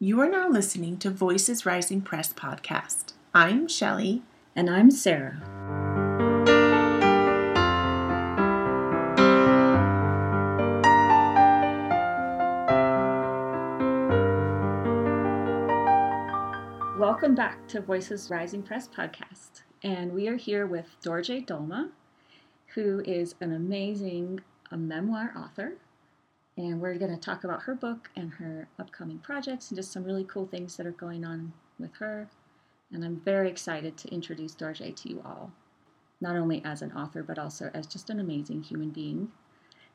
You are now listening to Voices Rising Press podcast. I'm Shelley. And I'm Sarah. Welcome back to Voices Rising Press podcast. And we are here with Dorje Dolma, who is an amazing a memoir author and we're going to talk about her book and her upcoming projects and just some really cool things that are going on with her. And I'm very excited to introduce Dorje to you all, not only as an author, but also as just an amazing human being.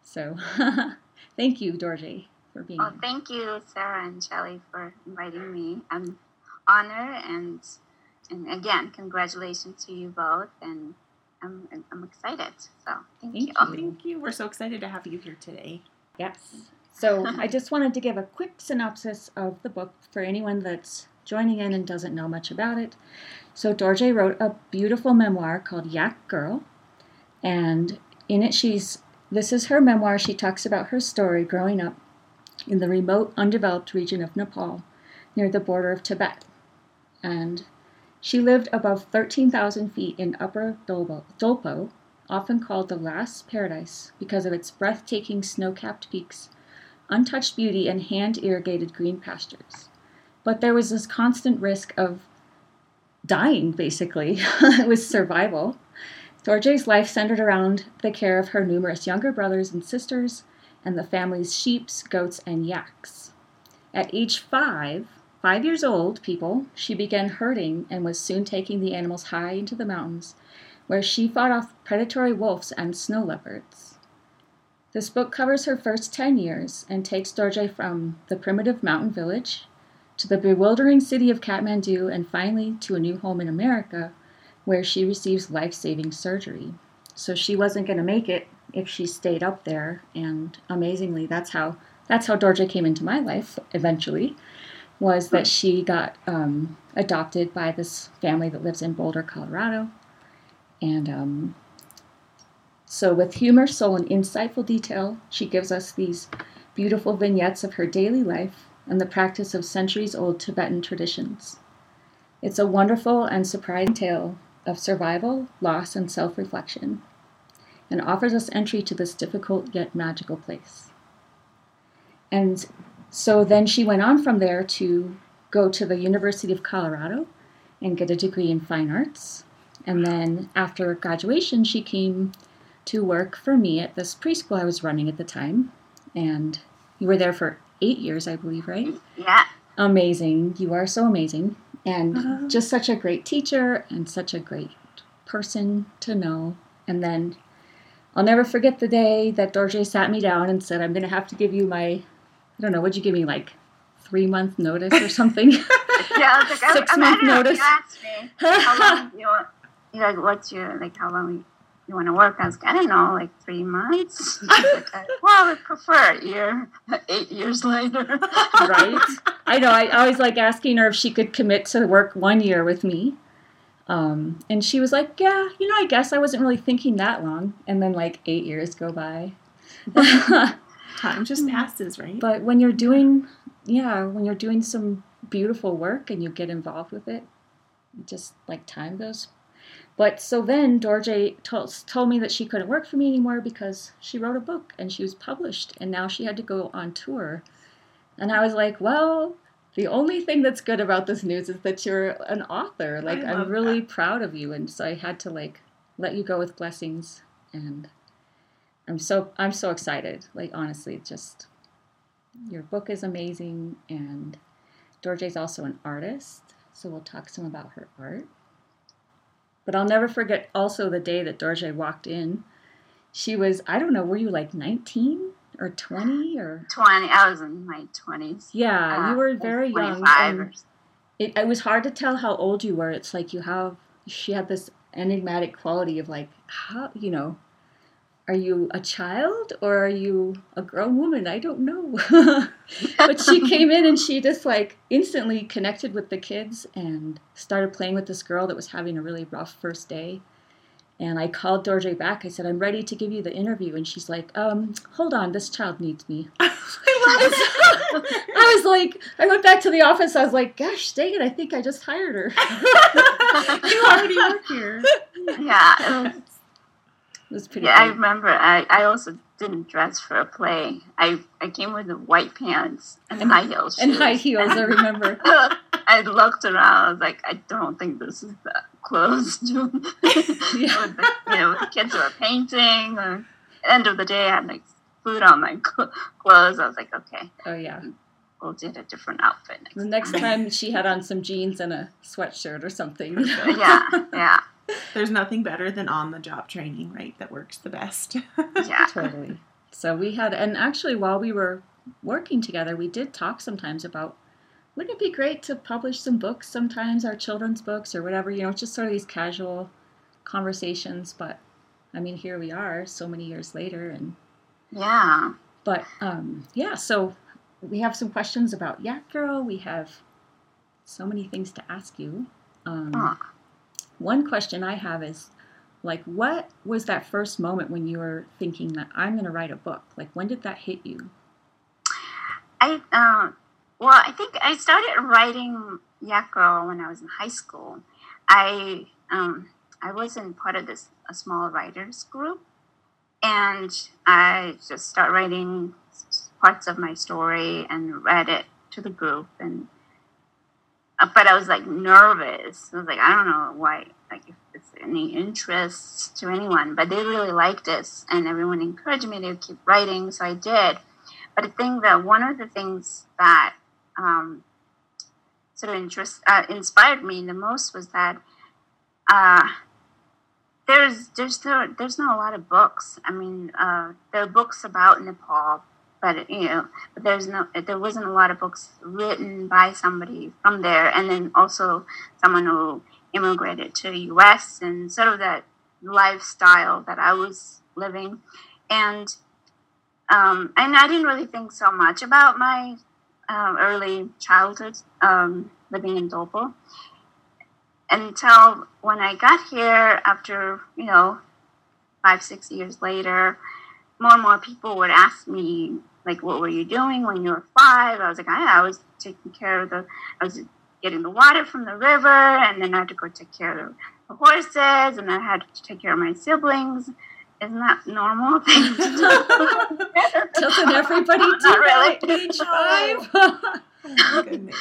So thank you, Dorje, for being oh, here. Thank you, Sarah and Shelley, for inviting me. I'm honored and and again, congratulations to you both. And I'm, I'm excited. So thank, Thank you. you. Thank you. We're so excited to have you here today. Yes. So I just wanted to give a quick synopsis of the book for anyone that's joining in and doesn't know much about it. So Dorje wrote a beautiful memoir called Yak Girl, and in it she's this is her memoir. She talks about her story growing up in the remote, undeveloped region of Nepal, near the border of Tibet, and she lived above 13,000 feet in Upper Dolpo, Dolpo often called the last paradise because of its breathtaking snow capped peaks, untouched beauty, and hand irrigated green pastures. But there was this constant risk of dying, basically. it was survival. Dorje's life centered around the care of her numerous younger brothers and sisters and the family's sheep, goats, and yaks. At age five, five years old, people, she began herding and was soon taking the animals high into the mountains where she fought off predatory wolves and snow leopards. This book covers her first 10 years and takes Dorje from the primitive mountain village to the bewildering city of Kathmandu and finally to a new home in America where she receives life saving surgery. So she wasn't going to make it if she stayed up there and amazingly that's how that's how Dorje came into my life eventually was that she got um, adopted by this family that lives in Boulder, Colorado and um, so, with humor, soul, and insightful detail, she gives us these beautiful vignettes of her daily life and the practice of centuries old Tibetan traditions. It's a wonderful and surprising tale of survival, loss, and self reflection, and offers us entry to this difficult yet magical place. And so then she went on from there to go to the University of Colorado and get a degree in fine arts and then after graduation, she came to work for me at this preschool I was running at the time. And you were there for eight years, I believe, right? Yeah. Amazing. You are so amazing. And uh-huh. just such a great teacher and such a great person to know. And then I'll never forget the day that Dorje sat me down and said, I'm going to have to give you my, I don't know, would you give me like three month notice or something? yeah, like, 6 I, month notice. Asked me how long you want, like what's your like how long you want to work? I was like I don't know, like three months. like, well, I prefer a year, eight years later. right. I know. I always like asking her if she could commit to work one year with me. Um, and she was like, "Yeah, you know, I guess I wasn't really thinking that long." And then like eight years go by. Time just passes, right? But when you're doing, yeah, when you're doing some beautiful work and you get involved with it, just like time goes but so then Dorje told, told me that she couldn't work for me anymore because she wrote a book and she was published and now she had to go on tour. And I was like, well, the only thing that's good about this news is that you're an author. Like I'm really that. proud of you and so I had to like let you go with blessings and I'm so I'm so excited. Like honestly, just your book is amazing and Dorje's also an artist, so we'll talk some about her art. But I'll never forget also the day that Dorje walked in. She was, I don't know, were you like 19 or 20 or? 20. I was in my 20s. Yeah, uh, you were very young. And it, it was hard to tell how old you were. It's like you have, she had this enigmatic quality of like, how, you know, are you a child or are you a grown woman? I don't know. but she came in and she just like instantly connected with the kids and started playing with this girl that was having a really rough first day. And I called Dorje back. I said, I'm ready to give you the interview. And she's like, um, hold on, this child needs me. I it. I was like, I went back to the office. I was like, gosh, dang it, I think I just hired her. you already work here. Yeah, was, pretty yeah. I remember. I, I also didn't dress for a play. I I came with the white pants and, And- high heels. And high heels, I remember. I looked around. I was like, I don't think this is the clothes to. Yeah. the, you know, the kids were painting. Or end of the day, I had like food on my clothes. I was like, okay, Oh, yeah. we'll do a different outfit next. The next time she had on some jeans and a sweatshirt or something. yeah, yeah, There's nothing better than on the job training, right? That works the best. yeah. totally. So we had, and actually, while we were working together, we did talk sometimes about wouldn't it be great to publish some books sometimes, our children's books or whatever, you know, it's just sort of these casual conversations. But I mean, here we are so many years later. And, Yeah. but um, yeah, so we have some questions about Yak Girl. We have so many things to ask you. Um, Huh. One question I have is like, what was that first moment when you were thinking that I'm going to write a book? Like, when did that hit you? I um well, I think I started writing Yak when I was in high school. I um I was in part of this a small writers group, and I just start writing parts of my story and read it to the group and. But I was like nervous. I was like, I don't know why, like if it's any interest to anyone. But they really liked this, and everyone encouraged me to keep writing, so I did. But I think that one of the things that um, sort of interest uh, inspired me the most was that uh, there's there's no, there's not a lot of books. I mean, uh, there are books about Nepal, but you know, but there's no there wasn't a lot of books written by somebody from there, and then also someone who immigrated to the U.S. and sort of that lifestyle that I was living, and um, and I didn't really think so much about my uh, early childhood um, living in Dolpo until when I got here after, you know, five, six years later, more and more people would ask me, like, what were you doing when you were five? I was like, I, I was taking care of the, I was getting the water from the river, and then I had to go take care of the horses, and I had to take care of my siblings. Isn't that normal thing to do? Doesn't everybody do Not really. at age five? oh my goodness.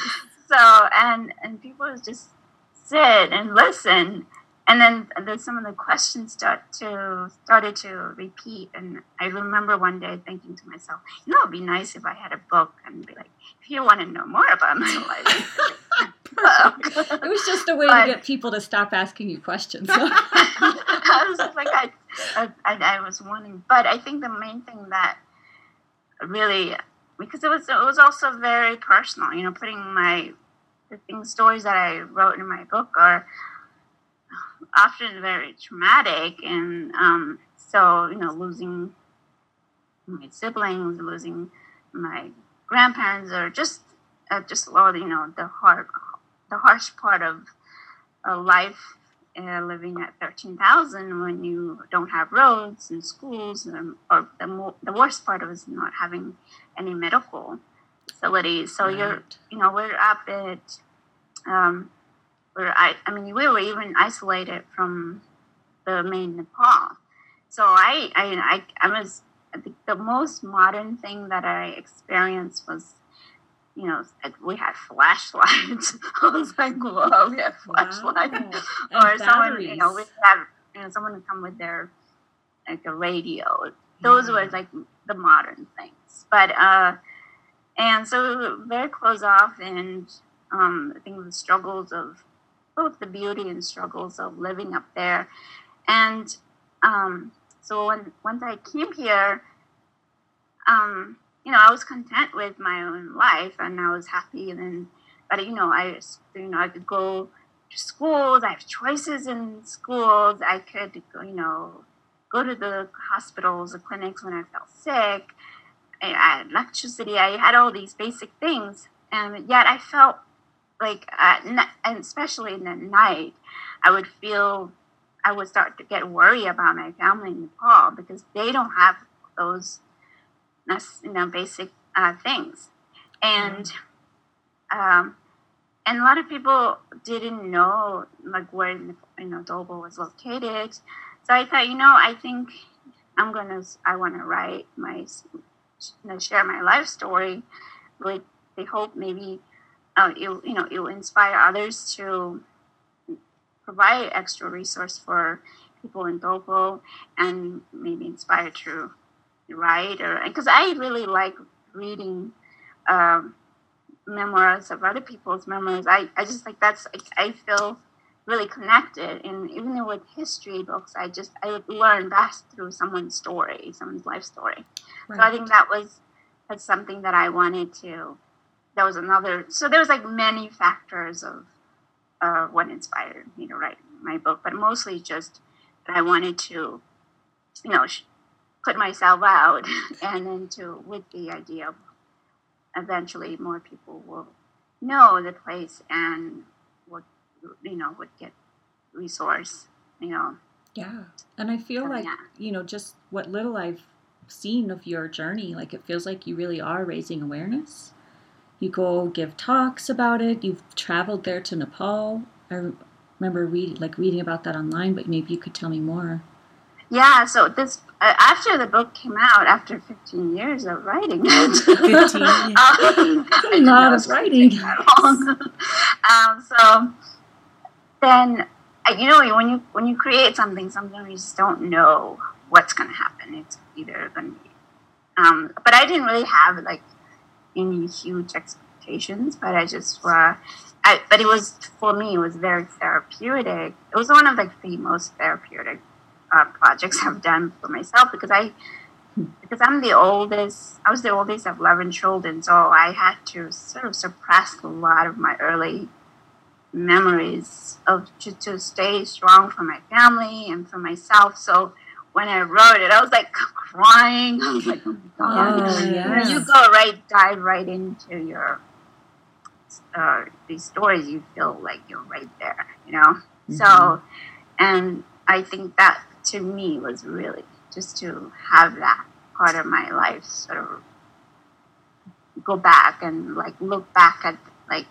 so and and people just sit and listen and then then some of the questions start to started to repeat and i remember one day thinking to myself you know it'd be nice if i had a book and be like if you want to know more about my life it was just a way But- to get people to stop asking you questions. I was like I, I, I, I was wanting, but I think the main thing that really because it was it was also very personal. You know, putting my the things stories that I wrote in my book are often very traumatic, and um, so you know, losing my siblings, losing my grandparents, or just uh, just all you know the hard the harsh part of a life uh, living at 13,000 when you don't have roads and schools, and, or the, mo- the worst part of it is not having any medical facilities. So you're, you know, we're up at, um, we're, I, I mean, we were even isolated from the main Nepal. So I, I, I, I was, I think the most modern thing that I experienced was you know, we had flashlights. I was like, whoa, we have flashlights. Wow. Or someone, you know, we have, you know, someone would come with their, like a radio. Those Yeah. were like the modern things. But, uh, and so we were very close off and um, I think the struggles of both the beauty and struggles of living up there. And um, so when, once I came here, um, you know, I was content with my own life and I was happy. And then, but you know, I, you know, I could go to schools. I have choices in schools. I could, you know, go to the hospitals, the clinics when I felt sick. I, I had electricity. I had all these basic things, and yet I felt like, at and especially in the night, I would feel I would start to get worried about my family in Nepal because they don't have those, you know, basic uh, things, and um, and a lot of people didn't know like where you know Dolpo was located. So I thought, you know, I think I'm gonna I want to write my you know, share my life story with the hope maybe uh, it you know you'll inspire others to provide extra resource for people in Dolpo and maybe inspire to write or because I really like reading um, memoirs of other people's memoirs. I, I just like that's I, I feel really connected and even with history books I just I learn best through someone's story, someone's life story. Right. So I think that was that's something that I wanted to that was another so there was like many factors of uh, what inspired me to write my book, but mostly just that I wanted to, you know, put myself out and then to with the idea of eventually more people will know the place and would you know would get resource you know yeah and i feel like yeah. you know just what little i've seen of your journey like it feels like you really are raising awareness you go give talks about it. You've traveled there to nepal. I remember reading like reading about that online but maybe you could tell me more. Yeah so this uh, after the book came out after 15 years of writing 15 years. um, a lot of writing. Um, so then uh, you know when you when you create something sometimes you just don't know what's going to happen. It's either going to be um, but i didn't really have like any huge expectations but i just uh, I, but it was for me it was very therapeutic it was one of like the most therapeutic uh, projects I've done for myself because I because I'm the oldest. I was the oldest of eleven children, so I had to sort of suppress a lot of my early memories of to, to stay strong for my family and for myself. So when I wrote it, I was like crying. I was like, oh my god! Oh, yes. You go right, dive right into your uh, these stories. You feel like you're right there, you know. Mm-hmm. So, and I think that to me was really just to have that part of my life sort of go back and like look back at like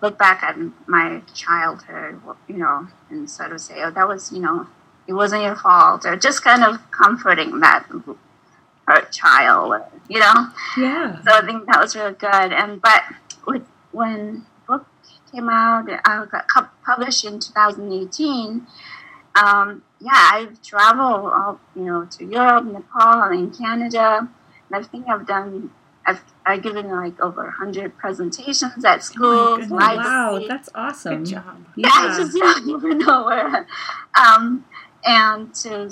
look back at my childhood you know and sort of say oh that was you know it wasn't your fault or just kind of comforting that hurt child you know yeah so i think that was really good and but with, when book came out i got published in 2018 um, yeah, I've traveled, all, you know, to Europe, Nepal, and Canada. And I think I've done, I've, I've given like over 100 presentations at schools. Oh wow, that's awesome. Good job. Yeah, yeah I just don't even know where. Um, and to,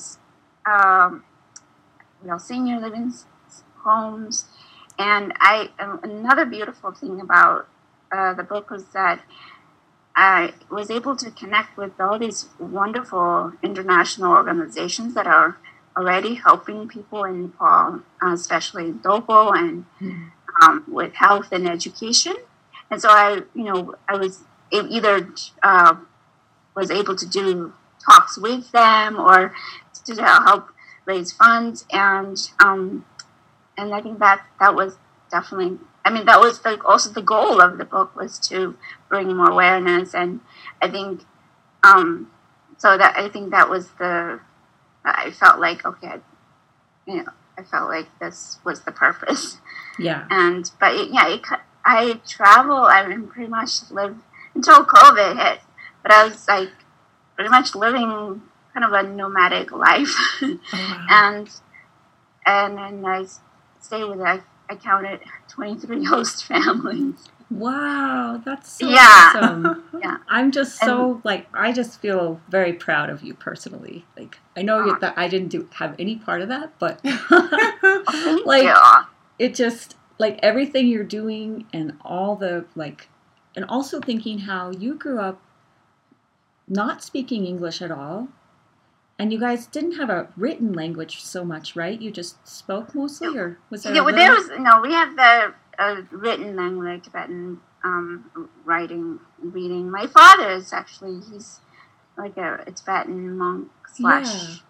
um, you know, senior living homes. And I, um, another beautiful thing about uh, the book was that I was able to connect with all these wonderful international organizations that are already helping people in Nepal, uh, especially in Dolpo and um, with health and education. And so I, you know, I was either uh, was able to do talks with them or to help raise funds, and um, and I think that that was definitely I mean, that was like also the goal of the book was to bring more awareness, and I think, um, so that I think that was the, I felt like okay, you know, I felt like this was the purpose. Yeah. And but it, yeah, it, I travel. I mean, pretty much lived until COVID hit, but I was like pretty much living kind of a nomadic life, oh, wow. and and then I stay with I I counted 23 host families. Wow, that's so yeah. awesome. yeah. I'm just so and, like I just feel very proud of you personally. Like I know uh, that I didn't do have any part of that, but like yeah. it just like everything you're doing and all the like and also thinking how you grew up not speaking English at all and you guys didn't have a written language so much, right? You just spoke mostly, or was there? Yeah, well, there was no. We have the uh, written language, Tibetan um, writing, reading. My father is actually he's like a, a Tibetan monk slash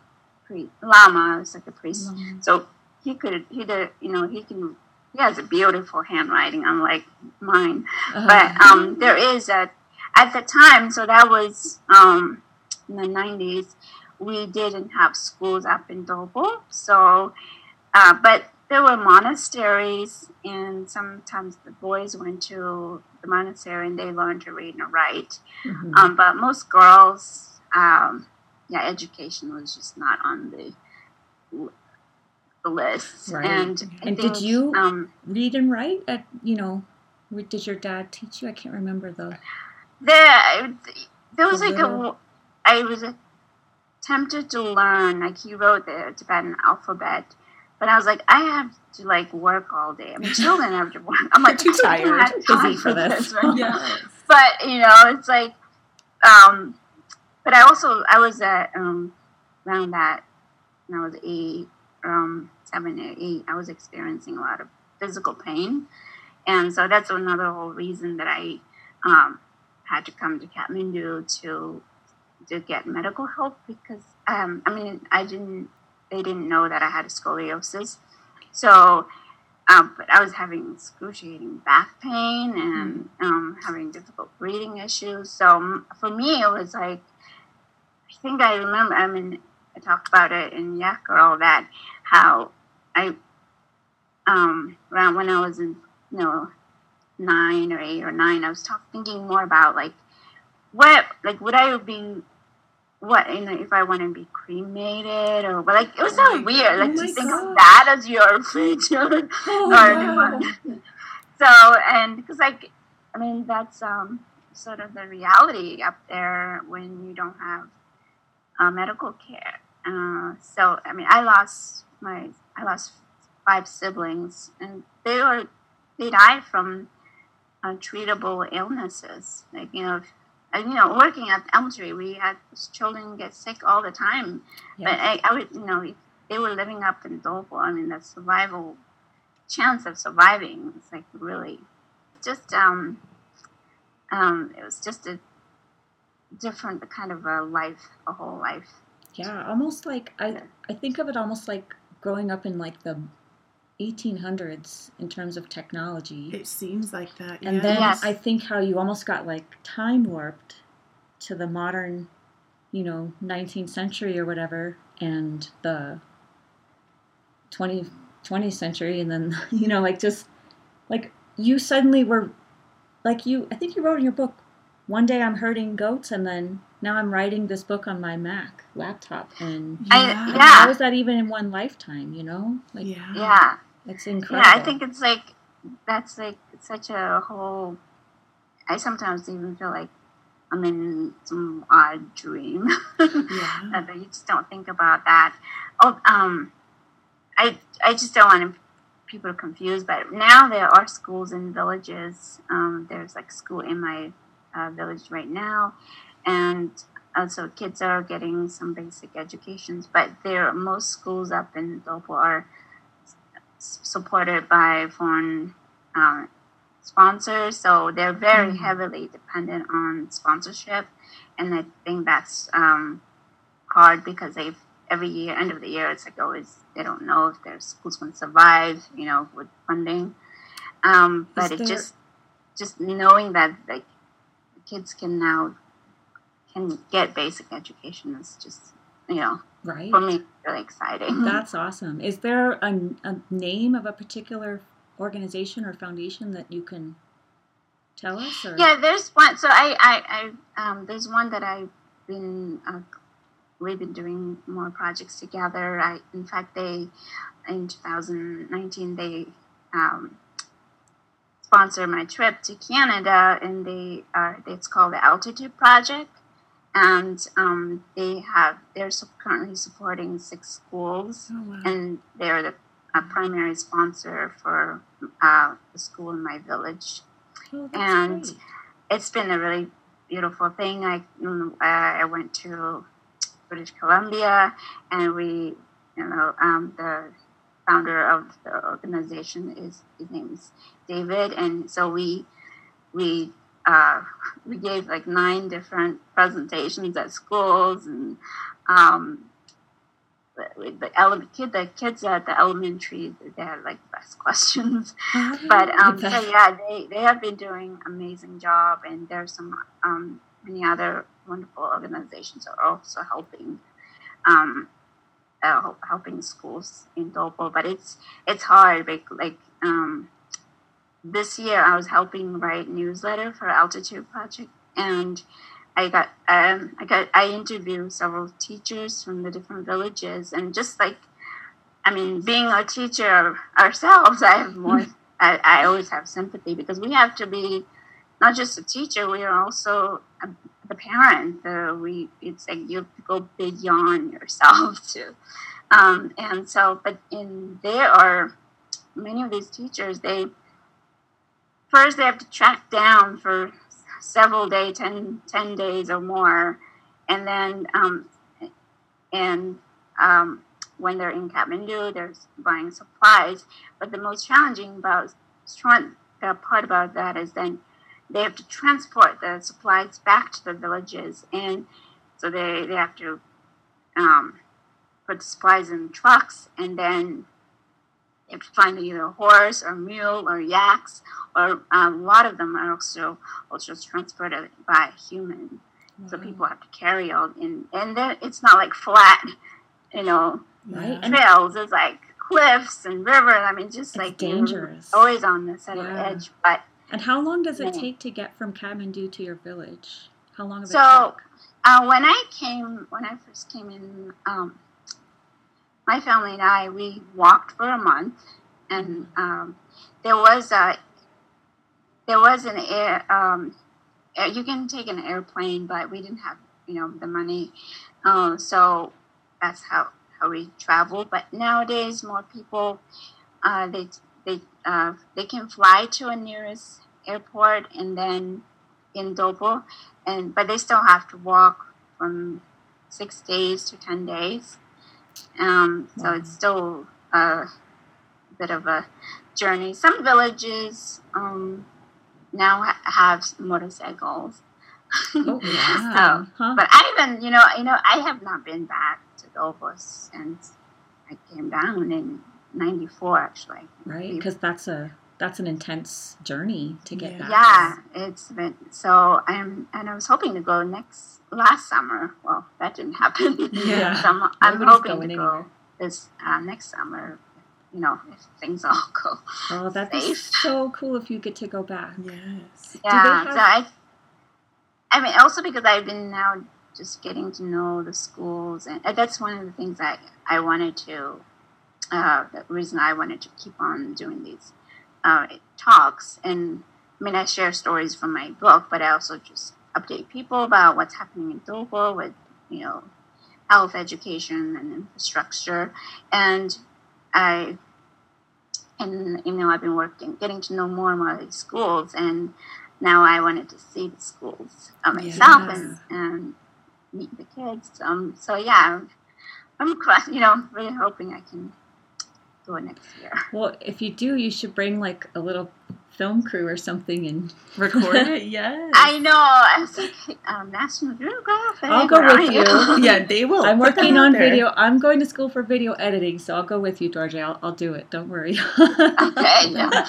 priest, lama. It's like a priest. So he could, he did, you know, he can, he has a beautiful handwriting, unlike mine. Uh-huh. But um, there is a, at the time, so that was um, in the 90s, we didn't have schools up in Dolpo. So, uh, but there were monasteries, and sometimes the boys went to the monastery and they learned to read and write. Mhm. Um, but most girls, um, yeah, education was just not on the the list. Right. And, And did you- Um, read and write at you know did your dad teach you i can't remember the there, there was like a. I was tempted to learn. Like he wrote the Tibetan alphabet, but I was like, I have to like work all day. I mean, children have to work. I'm like, Too tired. have Busy for this. right now. Yes. but you know it's like um but i also i was at um around that when i was eight um seven or eight i was experiencing a lot of physical pain and so that's another whole reason that i um had to come to kathmandu to to get medical help because um i mean i didn't they didn't know that i had scoliosis so um, but I was having excruciating back pain and um, having difficult breathing issues. So um, for me, it was like, I think I remember, I mean, I talked about it in Yak or all that how I, um, around when I was in, you know, nine or eight or nine, I was talk, thinking more about like, what, like, would I be, what, you know, if I want to be cremated or, but like, it was so Oh weird, like, oh to think God. of that as your future oh, or so and because like i mean that's um sort of the reality up there when you don't have uh, medical care. Uh, so i mean i lost my i lost five siblings and they were they died from uh, treatable illnesses. Like you know and, you know working at elementary we had children get sick all the time. But I, I would, you know, they were living up in Dolpo, I mean, the survival chance of surviving is like really just, um, um, it was just a different kind of a life, a whole life. yeah almost like i i think of it almost like growing up in like the 1800s in terms of technology It seems like that. and yeah. then Yes. i think how you almost got like time warped to the modern you know 19th century or whatever and the 20 20th century and then you know like just like you suddenly were like you i think you wrote in your book one day i'm herding goats and then now i'm writing this book on my mac laptop and I- yeah. yeah. how is that even in one lifetime you know like yeah. Yeah. It's incredible Yeah. I think it's like, that's like such a whole, I sometimes even feel like I'm in some odd dream. Yeah. Uh, you just don't think about that. Oh, um, I I just don't want people confused. But now there are schools in villages. Um, there's like school in my uh, village right now, and uh, so kids are getting some basic educations. But there, most schools up in Dolpo are supported by foreign um, sponsors, so they're very Mm. heavily dependent on sponsorship, and I think that's um, hard because they every year, end of the year, it's like always they don't know if their school's going to survive, you know, with funding. Um, but Is it just just knowing that like the kids can now can get basic education is just you know right for me really exciting. That's awesome. Is there a, a name of a particular organization or foundation that you can tell us? Or? Yeah, there's one. So I, I, I um, there's one that I've been, uh, we've been doing more projects together. I, in fact, they, in 2019, they um, sponsored my trip to Canada, and they are, it's called the Altitude Project, and um, they have, they're currently supporting six schools Oh, wow. and they're the primary sponsor for uh, the school in my village. Oh, and- great. It's been a really beautiful thing. I I went to British Columbia, and we, you know, um, the founder of the organization is his name is David, and so we we uh, we gave like nine different presentations at schools and um, the, the, ele- kid, the kids at the elementary, they had like the best questions. but um, so yeah, they, they have been doing amazing job, and there's some um, many other wonderful organizations are also helping. Um, uh, helping schools in Dolpo, but it's it's hard. Like, like um, this year, I was helping write newsletter for Altitude Project, and I got um, I got I interviewed several teachers from the different villages, and just like, I mean, being a teacher ourselves, I have more. I, I always have sympathy because we have to be not just a teacher; we are also a, the parent. The, we it's like you have to go beyond yourself too, um, and so. But in there are many of these teachers. They first they have to track down for several days, 10, 10 days or more. And then, um, and um, when they're in Kathmandu, they're buying supplies. But the most challenging about the part about that is then they have to transport the supplies back to the villages, and so they they have to um, put supplies in trucks, and then find either a horse or mule or yaks, or um, a lot of them are also also transported by human. Wow. So people have to carry all in, and then it's not like flat, you know, right. trails. It's like cliffs and rivers. I mean, just it's like dangerous. Always on the set yeah. of edge, but. And how long does it yeah. take to get from Kathmandu to your village? How long does so, it take? Uh, when I came, when I first came in, um, my family and I, we walked for a month, and um, there was a there was an air. Um, you can take an airplane, but we didn't have you know the money, uh, so that's how how we travel. But nowadays, more people uh, they they uh, they can fly to a nearest airport and then in Dolpo, and but they still have to walk from six days to ten days. Um, so it's still a bit of a journey. Some villages um, now ha- have motorcycles. Oh, wow. so, huh. But I even, you know, you know, I have not been back to Dobos since I came down in '94, actually. Right, because that's a that's an intense journey to get yeah. back. Yeah, it's been so. I'm and I was hoping to go next last summer. Well, that didn't happen. Yeah. so I'm, I'm hoping to go this uh, next summer. You know, if things all go. Oh, that'd safe. be so cool if you get to go back. Yes. Yeah. Have... So I, I mean, also because I've been now just getting to know the schools, and that's one of the things I I wanted to. Uh, the reason I wanted to keep on doing these uh, talks, and I mean, I share stories from my book, but I also just update people about what's happening in Dolpo with, you know, health education and infrastructure. And I, and you know, I've been working, getting to know more and more of these schools, and now I wanted to see the schools uh, myself yes. and, and meet the kids. Um, so yeah, I'm, you know, really hoping I can go next year. Well, if you do, you should bring like a little film crew or something and record it. Yes, I know. I was like, um, National Geographic. I'll go with you. yeah, they will. I'm working on there. video. I'm going to school for video editing, so I'll go with you, Dorje. I'll, I'll do it. Don't worry. okay. Yeah.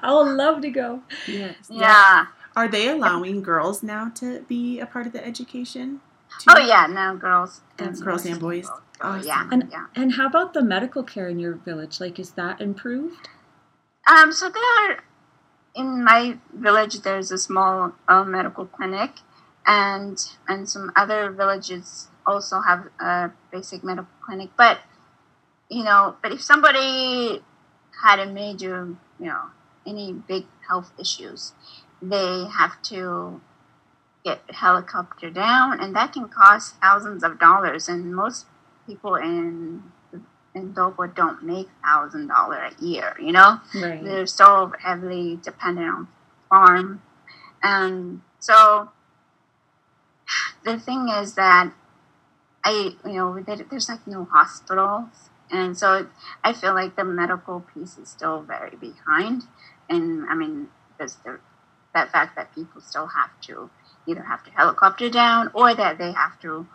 I'll love to go. Yes. Yeah. Are they allowing girls now to be a part of the education? Too? Oh yeah, now girls and girls and boys. Awesome. Yeah, and, yeah. And how about the medical care in your village? Like, is that improved? Um, so there, in my village, there's a small uh, medical clinic, and and some other villages also have a basic medical clinic. But you know, but if somebody had a major, you know, any big health issues, they have to get a helicopter down, and that can cost thousands of dollars. And most people in and Dolpo don't make thousand dollar a year. You know, right. they're so heavily dependent on farm, and so the thing is that I, you know, there's like no hospitals, and so I feel like the medical piece is still very behind. And I mean, there's the that fact that people still have to either have to helicopter down or that they have to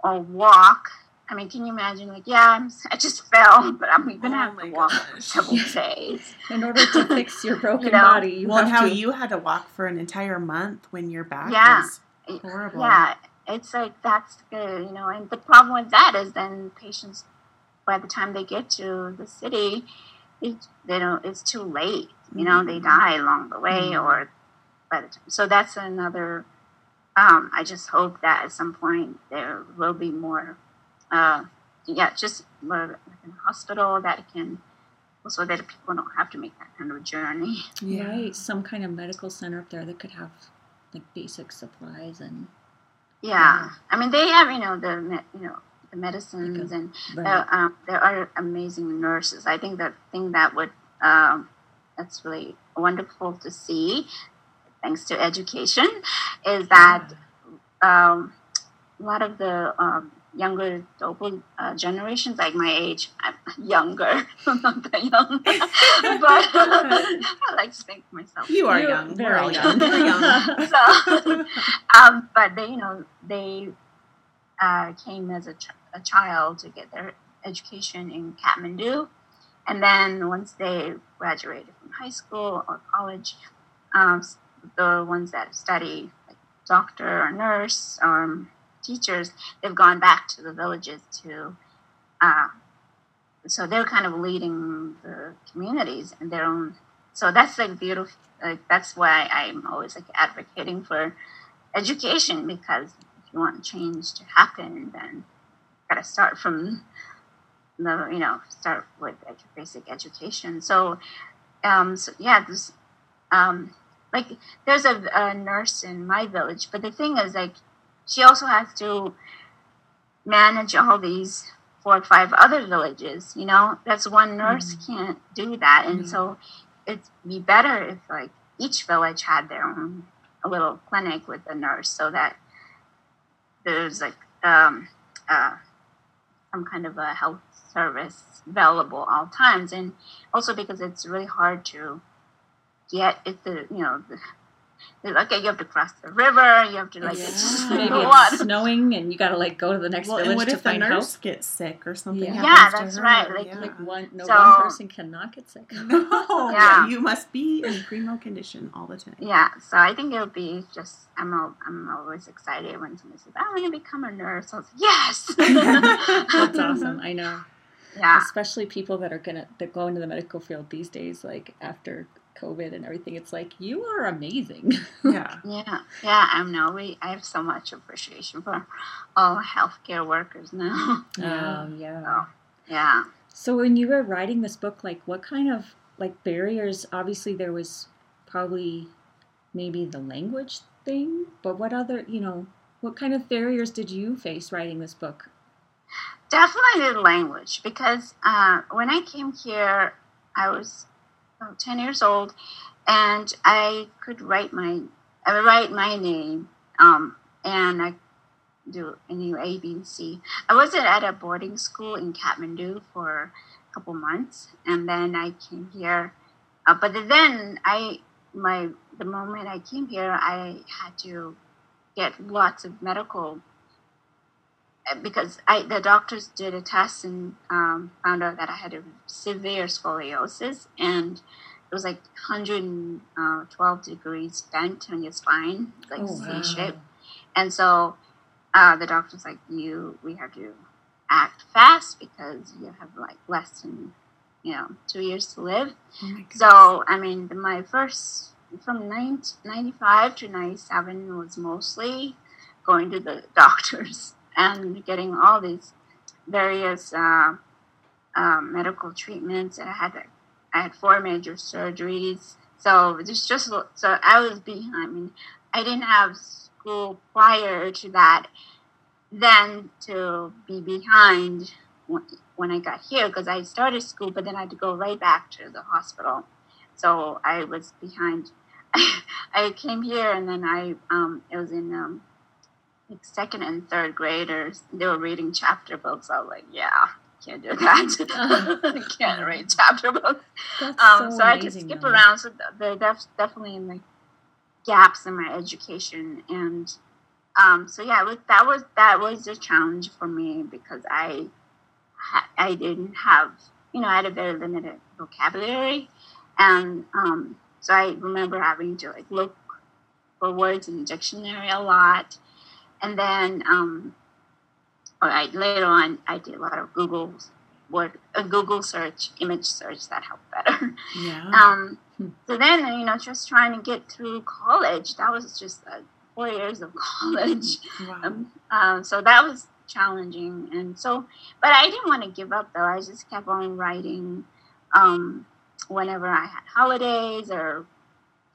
or walk. I mean, can you imagine? Like, yeah, I'm, I just fell, but I'm going to Oh have to walk for gosh. several days. In order to fix your broken You know, body, you well, how to. you had to walk for an entire month when your back Yeah. was horrible. Yeah, it's like that's good, you know. And the problem with that is then patients, by the time they get to the city, it, they don't. It's too late. You know, they Mhm. die along the way, Mhm. or by the time. So that's another. Um, I just hope that at some point there will be more. Uh, yeah, just more like in a hospital that can, so that people don't have to make that kind of journey. Yeah. Right, some kind of medical center up there that could have like basic supplies and Yeah, Yeah. I mean they have you know the you know the medicines and There, um, there are amazing nurses. I think the thing that would um, that's really wonderful to see, thanks to education, is that um, a lot of the um, younger double uh, generations, like my age, I'm younger, I'm not that young, but I like to think myself. You are You're young. We're all young. young. We're young. So, um, but they, you know, they uh, came as a, ch- a child to get their education in Kathmandu, and then once they graduated from high school or college, um, s- the ones that study like doctor or nurse or um, teachers, they've gone back to the villages to. Uh, so they're kind of leading the communities in their own. So that's like beautiful. Like that's why I'm always like advocating for education because if you want change to happen, then you gotta start from the you know start with edu- basic education. So, um, so yeah, this um, like there's a, a nurse in my village, but the thing is like she also has to manage all these four or five other villages. You know, that's one nurse can't do that, and Mhm. so it'd be better if like each village had their own a little clinic with a nurse, so that there's like um, uh, some kind of a health service available all times, and also because it's really hard to get if the you know the, the- okay you have to cross the river, you have to like it's maybe it's snowing and you got to like go to the next Well, and village what to if the nurse help. gets sick or something? Yeah. Yeah, that's right, like- yeah. Like one, no So- one person cannot get sick. no, yeah. Yeah. you must be in primo condition all the time. Yeah, so I think it'll be just I'm al- I'm always excited when somebody says I want to become a nurse. I was like, yes, That's awesome. I know. Yeah, Especially people that are gonna that go into the medical field these days, like after COVID and everything. It's like you are amazing. Yeah. yeah, yeah. I know we I have so much appreciation for all healthcare workers now. Yeah. Um, yeah. Oh. Yeah. So when you were writing this book, like what kind of like barriers? Obviously, there was probably maybe the language thing, but what other you know what kind of barriers did you face writing this book? Definitely the language because uh, when I came here, I was about 10 years old and I could write my I would write my name um, and I do any A, B, and C. I wasn't at a boarding school in Kathmandu for a couple months and then I came here. Uh, but then I my the moment I came here, I had to get lots of medical because I the doctors did a test and um, found out that I had a severe scoliosis and it was like 112 degrees bent on your spine, like Oh, C wow. shape. And so uh, the doctor's like, "You, we have to act fast because you have like less than you know two years to live." Oh. So, I mean, my first from 90, 95 to 97 was mostly going to the doctors and getting all these various uh, uh, medical treatments. I had I had four major surgeries. So just just so I was behind. I mean, I didn't have school prior to that. Then to be behind when, when I got here because I started school, but then I had to go right back to the hospital. So I was behind. I came here and then I um, it was in um, like second and third graders. They were reading chapter books. I was like, yeah, can't do that. can't read chapter books. That's Um, so, I had to amazing, skip though. around. So th- they're def- definitely in like gaps in my education and um, so yeah was, that was that was a challenge for me because i i didn't have you know i had a very limited vocabulary and um, so i remember having to like look for words in the dictionary a lot and then um, I, later on i did a lot of google word a google search image search that helped better Yeah. um, so then, you know, just trying to get through college, that was just uh, four years of college. wow. Um, um, so that was challenging. And so, but I didn't want to give up though. I just kept on writing um, whenever I had holidays or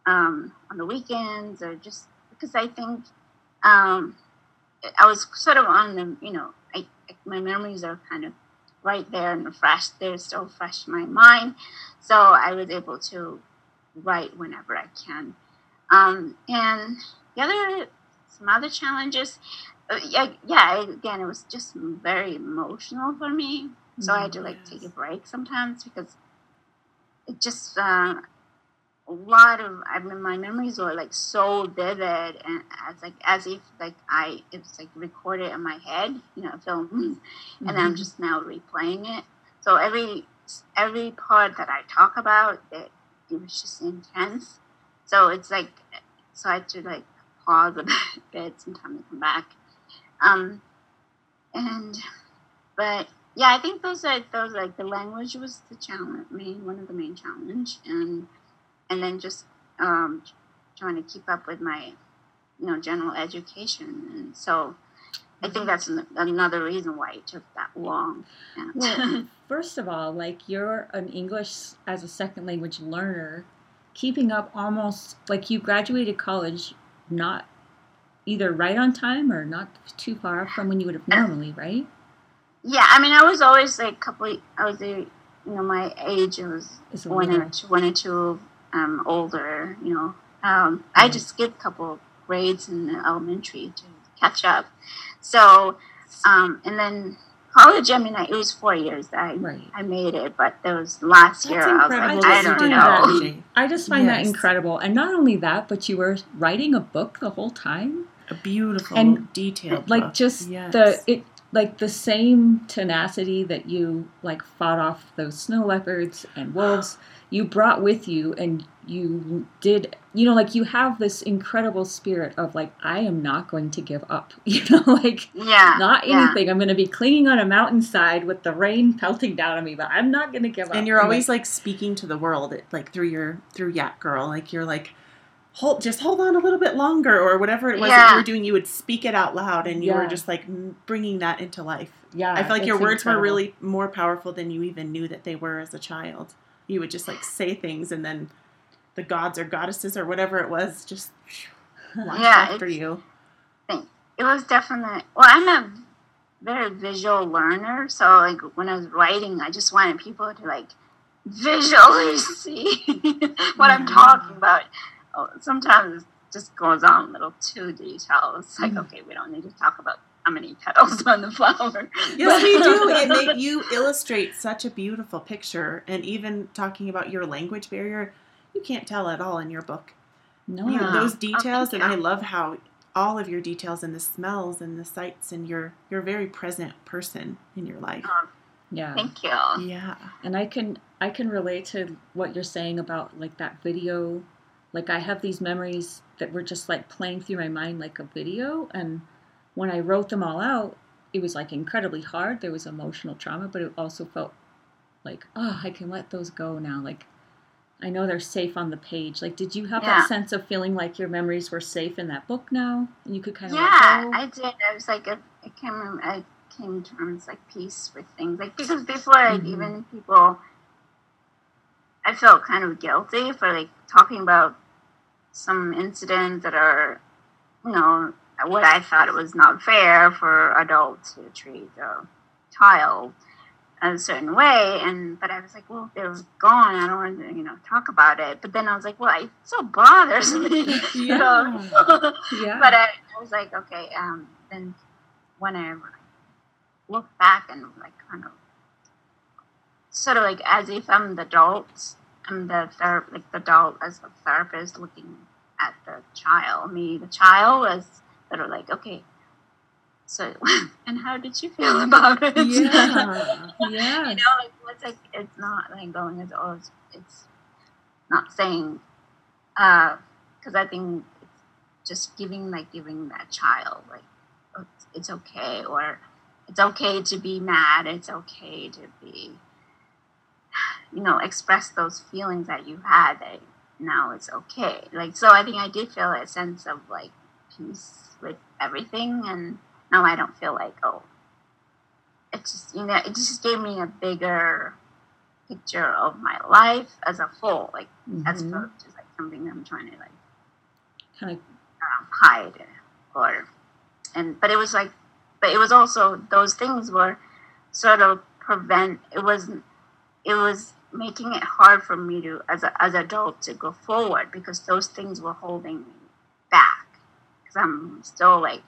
um, on the weekends or just because I think um, I was sort of on the, you know, I, my memories are kind of right there and fresh. They're still fresh in my mind. So I was able to write whenever I can. Um, and the other, some other challenges, uh, yeah, yeah, again, it was just very emotional for me. So I had to like Yes. take a break sometimes because it just, uh, a lot of I mean, my memories were like so vivid and as like as if like I it's like recorded in my head, you know, film, and I'm just now replaying it. So every every part that I talk about, it it was just intense. So it's like so I had to like pause a bit sometime and come back. Um, and but yeah, I think those are those like the language was the challenge, main one of the main challenge, and and then just um, trying to keep up with my you know general education, and so I think that's an, another reason why it took that long. And Well, first of all, like you're an English as a second language learner, keeping up almost like you graduated college not either right on time or not too far from when you would have normally, right? yeah, I mean, I was always like a couple. I was a you know my age was one or two, one or two um, older. You know, um, I just skipped a couple grades in the elementary to catch up. So, um, and then college. I mean, I, it was four years that I Right. I made it, but there was last year. I was incredible like, that I don't did know. that, I just find that incredible. And not only that, but you were writing a book the whole time. A beautiful, And, detailed, like book. just Yes. the it like the same tenacity that you like fought off those snow leopards and wolves you brought with you and you did you know like you have this incredible spirit of like i am not going to give up you know like Yeah, not yeah. anything. I'm going to be clinging on a mountainside with the rain pelting down on me but i'm not going to give up. And you're I'm always like, like speaking to the world like through your through yak girl like you're like hold just hold on a little bit longer or whatever it was that you were doing you would speak it out loud and you were just like bringing that into life. Yeah i feel like your it's words were really more powerful than you even knew that they were as a child you would just like say things and then the gods or goddesses or whatever it was just launched Yeah, after you. It was definitely well i'm a very visual learner so like when i was writing i just wanted people to like visually see what i'm talking about. Oh, sometimes it just goes on a little too detailed it's like Mm. okay we don't need to talk about how many petals on the flower Yes, we do. It make, you illustrate such a beautiful picture, and even talking about your language barrier, you can't tell at all in your book. no You, Yeah. Oh, those Oh, details, thank and I love how all of your details and the smells and the sights, and you're you're a very present person in your life. Oh, yeah thank you Yeah, and i can i can relate to what you're saying about like that video like i have these memories that were just like playing through my mind like a video and when i wrote them all out it was like incredibly hard. There was emotional trauma but it also felt like oh i can let those go now. Like i know they're safe on the page. Like did you have Yeah. that sense of feeling like your memories were safe in that book now and you could kind of yeah i did. I was like i I came i came to terms like peace with things. Like because before like Mhm. even people i felt kind of guilty for like talking about some incidents that are you know what i thought it was not fair for adults to treat a child a certain way and but i was like well they're gone i don't want to you know talk about it but then i was like well it still bothers me know? yeah but I, I was like, okay, um, then when I look back and like kind of sort of like as if I'm the adult, I'm the ther- like the adult as a therapist looking at the child. Me, the child was sort of like, okay, so and how did you feel about it? Yeah, yeah. you know, like, it's like it's not like going as oh, it's, it's not saying because uh, I think it's just giving like giving that child like oh, it's, it's okay or it's okay to be mad. It's okay to be you know express those feelings that you had that now it's okay. Like so, I think I did feel a sense of like peace with everything, and now I don't feel like oh, it just you know it just gave me a bigger picture of my life as a whole, like mm-hmm. as opposed to like something I'm trying to like kind of um, hide or and but it was like but it was also those things were sort of prevent it wasn't it was making it hard for me to as a as adult to go forward because those things were holding me because i'm still like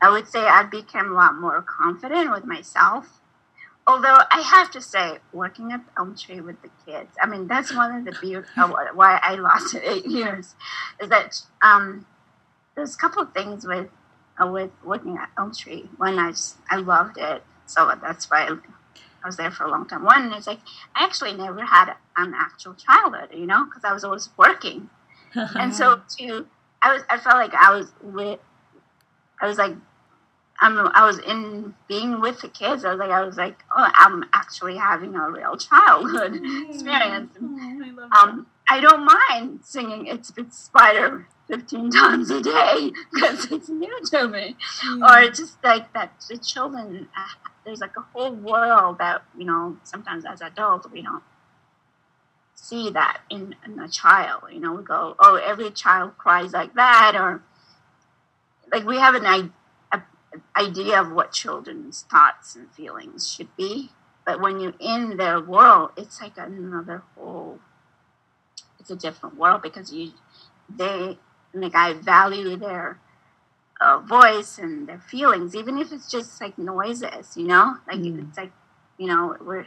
i would say i became a lot more confident with myself. Although i have to say working at elm tree with the kids i mean that's one of the beauty why i lasted eight years is that um, there's a couple of things with uh, with working at elm tree. When i just i loved it so that's why I was there for a long time. One is like I actually never had an actual childhood, you know, because I was always working, and so to I was I felt like I was with I was like I'm I was in being with the kids. I was like I was like oh I'm actually having a real childhood experience. Oh, I um, I don't mind singing "Itsy Bitsy Spider" 15 times a day because it's new to me, or just like that the children uh, there's like a whole world that you know sometimes as adults we don't see that in, in a child you know we go oh every child cries like that or like we have an a, idea of what children's thoughts and feelings should be but when you're in their world it's like another whole it's a different world because you they like i value their uh, voice and their feelings, even if it's just like noises, you know, like mm. it's like, you know, we're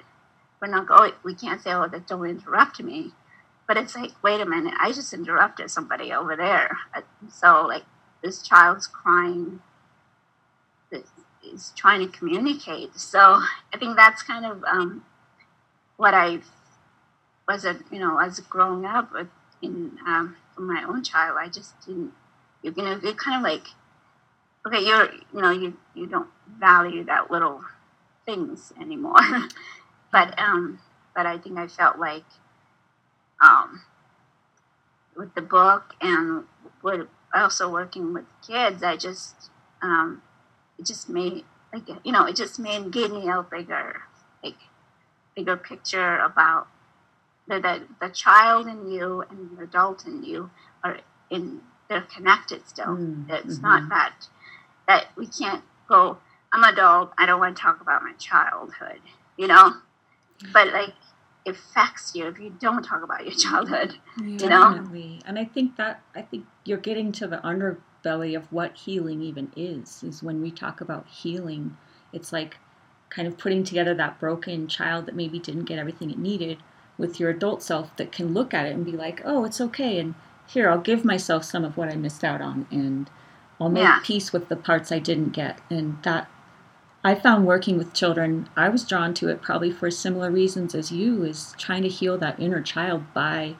we're not going, we can't say, oh, that don't interrupt me, but it's like, wait a minute, I just interrupted somebody over there, uh, so like this child's crying, is trying to communicate. So I think that's kind of um, what I was, a, you know, as growing up in um, my own child, I just didn't. You know, it kind of like okay, you're you know you you don't value that little things anymore. but um, but I think I felt like um, with the book and with also working with kids, I just um, it just made like you know it just made gave me a bigger like bigger picture about the, the, the child in you and the adult in you are in they're connected still. Mm, it's mm-hmm. not that that we can't go, I'm adult, I don't want to talk about my childhood, you know? But like, it affects you if you don't talk about your childhood, you Definitely. And I think that, I think you're getting to the underbelly of what healing even is, is when we talk about healing, it's like kind of putting together that broken child that maybe didn't get everything it needed with your adult self that can look at it and be like, oh, it's okay. And here, I'll give myself some of what I missed out on. And I'll make yeah. peace with the parts I didn't get. And that I found working with children, I was drawn to it probably for similar reasons as you, is trying to heal that inner child by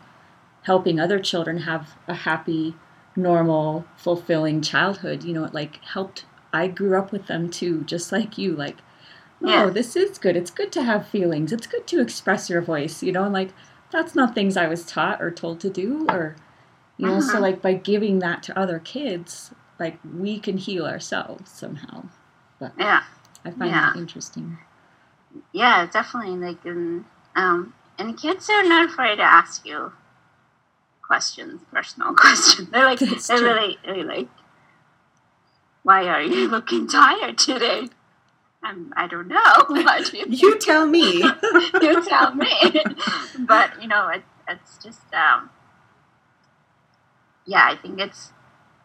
helping other children have a happy, normal, fulfilling childhood. You know, it like helped. I grew up with them too, just like you. Like, oh, this is good. It's good to have feelings. It's good to express your voice. You know, and like that's not things I was taught or told to do, or you know. Uh-huh. So like by giving that to other kids, like we can heal ourselves somehow. But yeah, I find yeah. that interesting. Yeah, definitely. Like, and um, and kids are not afraid to ask you questions, personal questions. They're like, That's they're true. really, really like, why are you looking tired today? I'm, I don't know. you, you tell me. you tell me. but you know, it, it's just, um, yeah, I think it's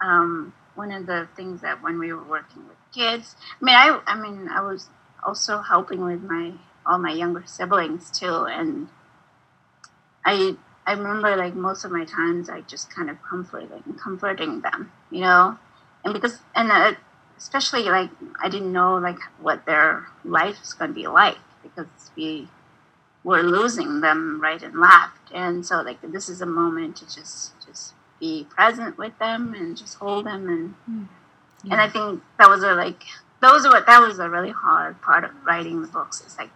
um, one of the things that when we were working with kids, I mean, I, I mean, I was also helping with my all my younger siblings too, and I, I remember like most of my times I just kind of comforting comforting them, you know, and because and uh, especially like I didn't know like what their life's going to be like because we were losing them right and left, and so like this is a moment to just just be present with them and just hold them and mm. Yeah. and I think that was a like those are what that was a really hard part of writing the books It's like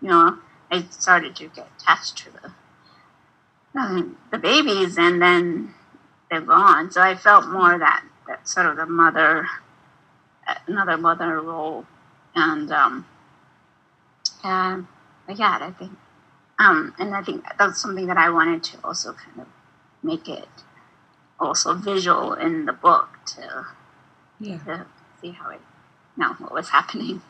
you know I started to get attached to the uh, the babies and then they're gone. So I felt more that that sort of the mother another mother role. And um and yeah I think um and I think that's something that I wanted to also kind of make it also visual in the book to, yeah. to see how it know what was happening.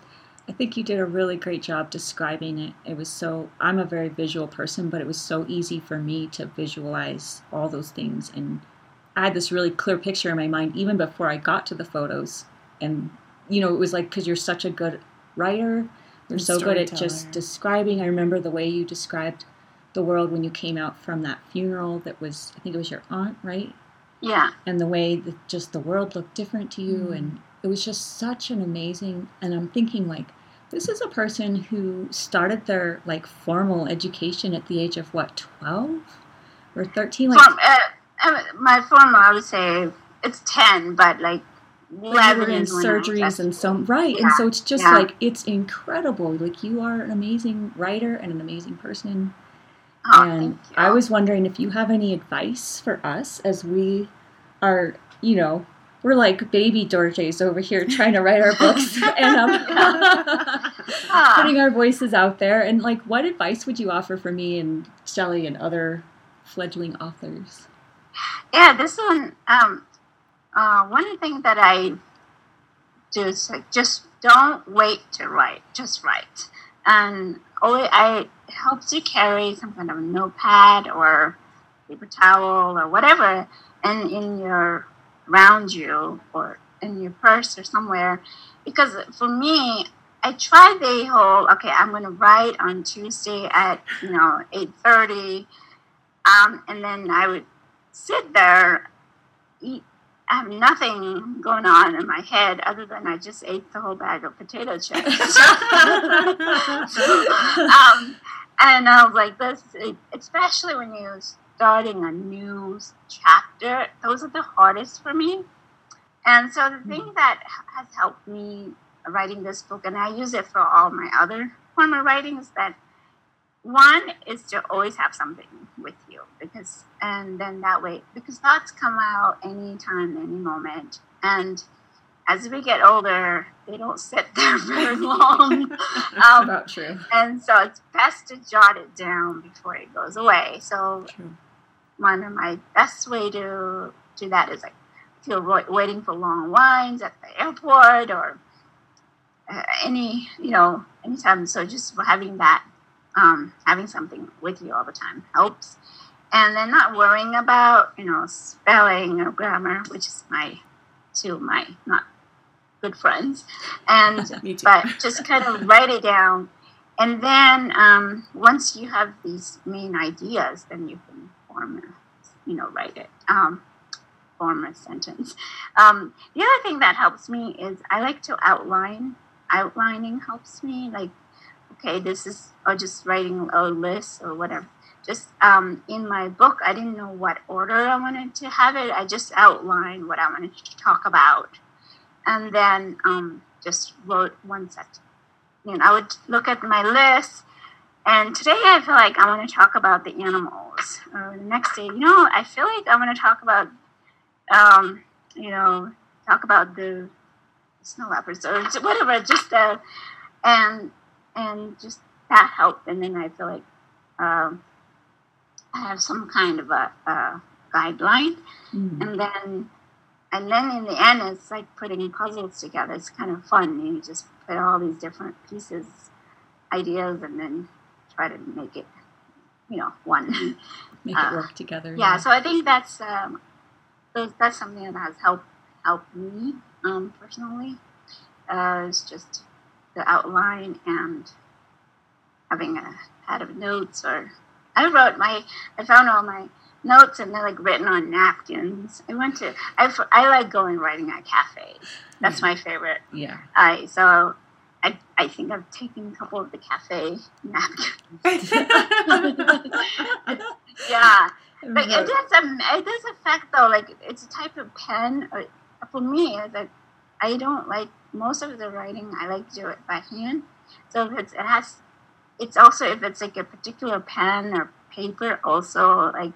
I think you did a really great job describing it. It was so I'm a very visual person, but it was so easy for me to visualize all those things and I had this really clear picture in my mind even before I got to the photos. And you know, it was like because you're such a good writer, you're so good at just describing. I remember the way you described the world when you came out from that funeral that was I think it was your aunt, right? Yeah. And the way that just the world looked different to you. Mm. And it was just such an amazing, and I'm thinking, like, this is a person who started their like formal education at the age of what 12 or 13 like Form, uh, uh, my formal i would say it's 10 but like 11 in surgeries and so right yeah. and so it's just yeah. like it's incredible like you are an amazing writer and an amazing person Oh, and I was wondering if you have any advice for us as we are, you know, we're like baby Dorjes over here trying to write our books and um, putting our voices out there. And like, what advice would you offer for me and Shelly and other fledgling authors? Yeah, this one, um, uh, one thing that I do is like, just don't wait to write, just write. And always, I helps you carry some kind of notepad or paper towel or whatever, and in your around you or in your purse or somewhere. Because for me, I tried the whole okay. I'm going to write on Tuesday at you know eight thirty, um, and then I would sit there, eat I have nothing going on in my head other than I just ate the whole bag of potato chips. um, and I was like, this, especially when you're starting a new chapter, those are the hardest for me. And so the thing mm. that has helped me writing this book, and I use it for all my other former writings, that one is to always have something with you because and then that way because thoughts come out anytime any moment and as we get older they don't sit there very long. Um, about true. and so it's best to jot it down before it goes away. So true. one of my best way to do that is like if you're waiting for long lines at the airport or uh, any you know anytime. So just having that um, having something with you all the time helps. And then not worrying about, you know, spelling or grammar, which is my two my not good friends. And but just kind of write it down. And then um, once you have these main ideas, then you can form a, you know, write it. Um, form a sentence. Um, the other thing that helps me is I like to outline. Outlining helps me. Like okay, this is, or just writing a list or whatever. Just um, in my book, I didn't know what order I wanted to have it. I just outlined what I wanted to talk about. And then um, just wrote one set. You know, I would look at my list, and today I feel like I want to talk about the animals. Or the next day, you know, I feel like I want to talk about, um, you know, talk about the snow leopards or whatever. Just uh, and and just that helped. And then I feel like um, I have some kind of a, a guideline, mm-hmm. and then and then in the end, it's like putting puzzles together. It's kind of fun. You just put all these different pieces, ideas, and then try to make it, you know, one. Make uh, it work together. Yeah, yeah, So I think that's um, that's something that has helped helped me um, personally. Uh, it's just the outline and having a pad of notes or I wrote my, I found all my notes and they're like written on napkins. I went to, I, I like going writing at cafes. That's my favorite. Yeah. I so I, I think I've taken a couple of the cafe napkins. yeah, but it does it does affect though. Like it's a type of pen. Or, for me, like I don't like most of the writing. I like to do it by hand. So if it's it has, it's also if it's like a particular pen or paper also like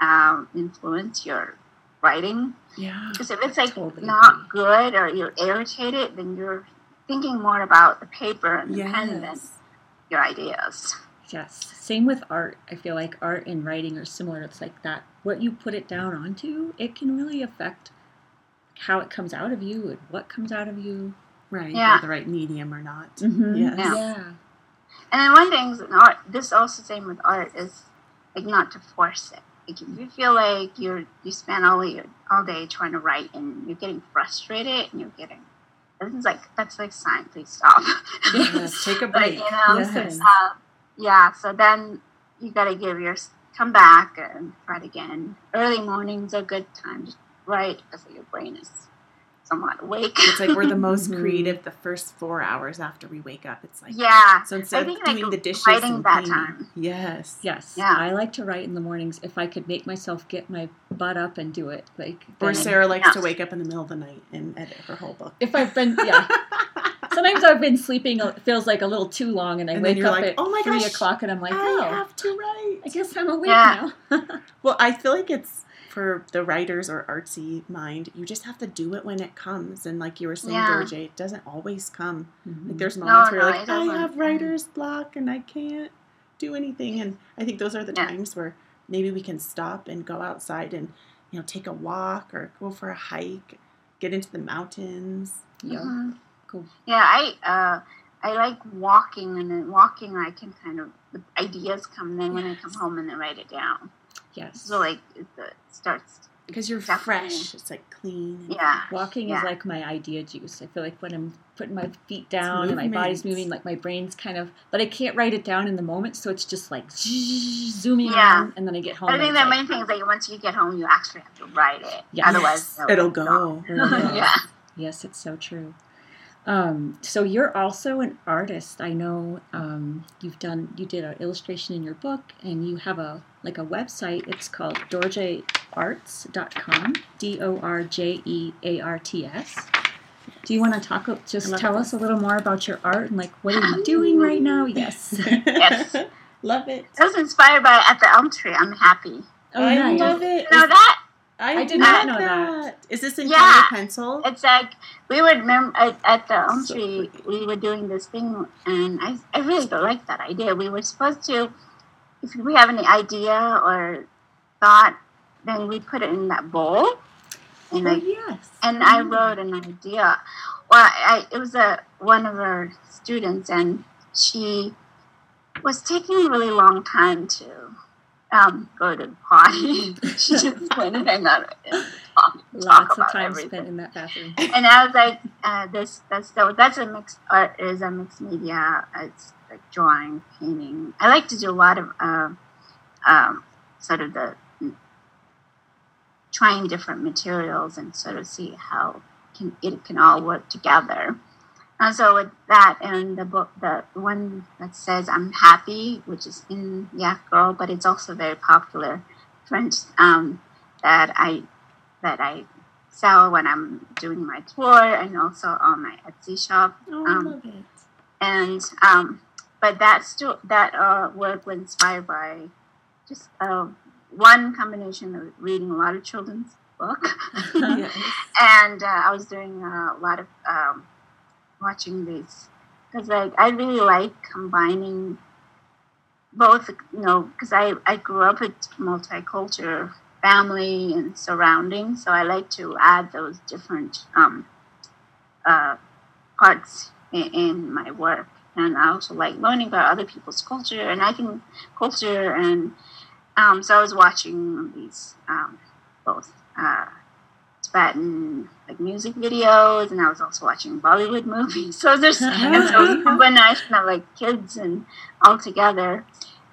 um, influence your writing. Yeah. Because if it's like Totally not good or you're irritated, then you're thinking more about the paper and the pen than your ideas. Yes. Same with art. I feel like art and writing are similar. It's like that. What you put it down onto, it can really affect how it comes out of you and what comes out of you. Right. Yeah. The right medium or not. Mm-hmm. Yes. Yeah. Yeah. And then one thing is art, this also same with art is like not to force it. Like if you feel like you're you spend all your all day trying to write and you're getting frustrated and you're getting this is like that's like sign please stop. Yes, Take a But, break. you know, Yes. uh, yeah. So then you got to give your come back and try it again. Early mornings are a good time to write because your brain is somewhat awake. It's like we're the most creative the first four hours after we wake up. It's like yeah. So instead I think, of like, doing the dishes writing and that cleaning- time. yes, Yes. Yeah. I like to write in the mornings if I could make myself get my butt up and do it. Like Or then- Sarah likes Yeah. to wake up in the middle of the night and edit her whole book. If I've been yeah. Sometimes I've been sleeping. It feels like a little too long, and I And wake up like, at "Oh my three gosh, o'clock, and I'm like, I oh, I have to write. I guess I'm awake Yeah. now. Well, I feel like it's for the writers or artsy mind. You just have to do it when it comes, and like you were saying, Yeah. Dorje, it doesn't always come. Like there's No, moments where no, you're like, I have writer's block and I can't do anything. And I think those are the Yeah. times where maybe we can stop and go outside and you know take a walk or go for a hike, get into the mountains. yeah. Mhm. Cool. Yeah, I uh, I like walking, and then walking, I can kind of the ideas come. Then when I come home and then write it down, Yes. so like it, it starts. Because you're Definitely. fresh. It's like clean. Yeah, Walking Yeah. is like my idea juice. I feel like when I'm putting my feet down and my body's moving, like my brain's kind of, but I can't write it down in the moment, so it's just like zooming Yeah. around, and then I get home. I and think it's the like, main thing is that once you get home, you actually have to write it. Yes. Otherwise, no, It'll no. go. yeah. Yes, it's so true. Um, so you're also an artist. I know um, you've done you did an illustration in your book, and you have a like a website. It's called dorjearts.com. D O R J E A R T S. Do you want to talk? Just tell this. us a little more about your art and like what are you um, doing right now? Yes. Yes. love it. I was inspired by At the Elm Tree. I'm happy. Oh, I nice. love it. You know that? I, I did not know that. Is this in Yeah. color pencil? It's like we would mem- at, at the Elm So Tree. pretty. We were doing this thing, and I I really don't like that idea. We were supposed to, if we have any idea or thought, then we put it in that bowl, and Oh, like yes. and I wrote an idea. Well, I, it was a one of our students, and she was taking a really long time to um, go to the potty. she just went and hang out talk Lots of time everything. spent in that bathroom. And I was like, uh, "This, that's so that's a mixed art. Is a mixed media. It's like drawing, painting. I like to do a lot of uh, um, sort of the trying different materials and sort of see how can it can all work together. And so with that and the book, the one that says "I'm happy," which is in Yak Girl, but it's also very popular French um, that I that I sell when I'm doing my tour and also on my Etsy shop Oh, I Um, love it. and um, but that still that uh, work was inspired by just uh, one combination of reading a lot of children's book, Yes. and uh, I was doing a lot of um, watching these because like I really like combining both, you know, because I I grew up with multicultural family and surroundings, so I like to add those different um, uh, parts in, in my work. And I also like learning about other people's culture, and I can culture, and um, so I was watching these um, both uh, Tibetan like music videos, and I was also watching Bollywood movies. So there's and so a combination of like kids and all together,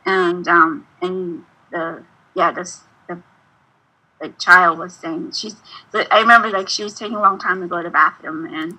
and um, and the yeah this the the child was saying she's. I remember like she was taking a long time to go to the bathroom and.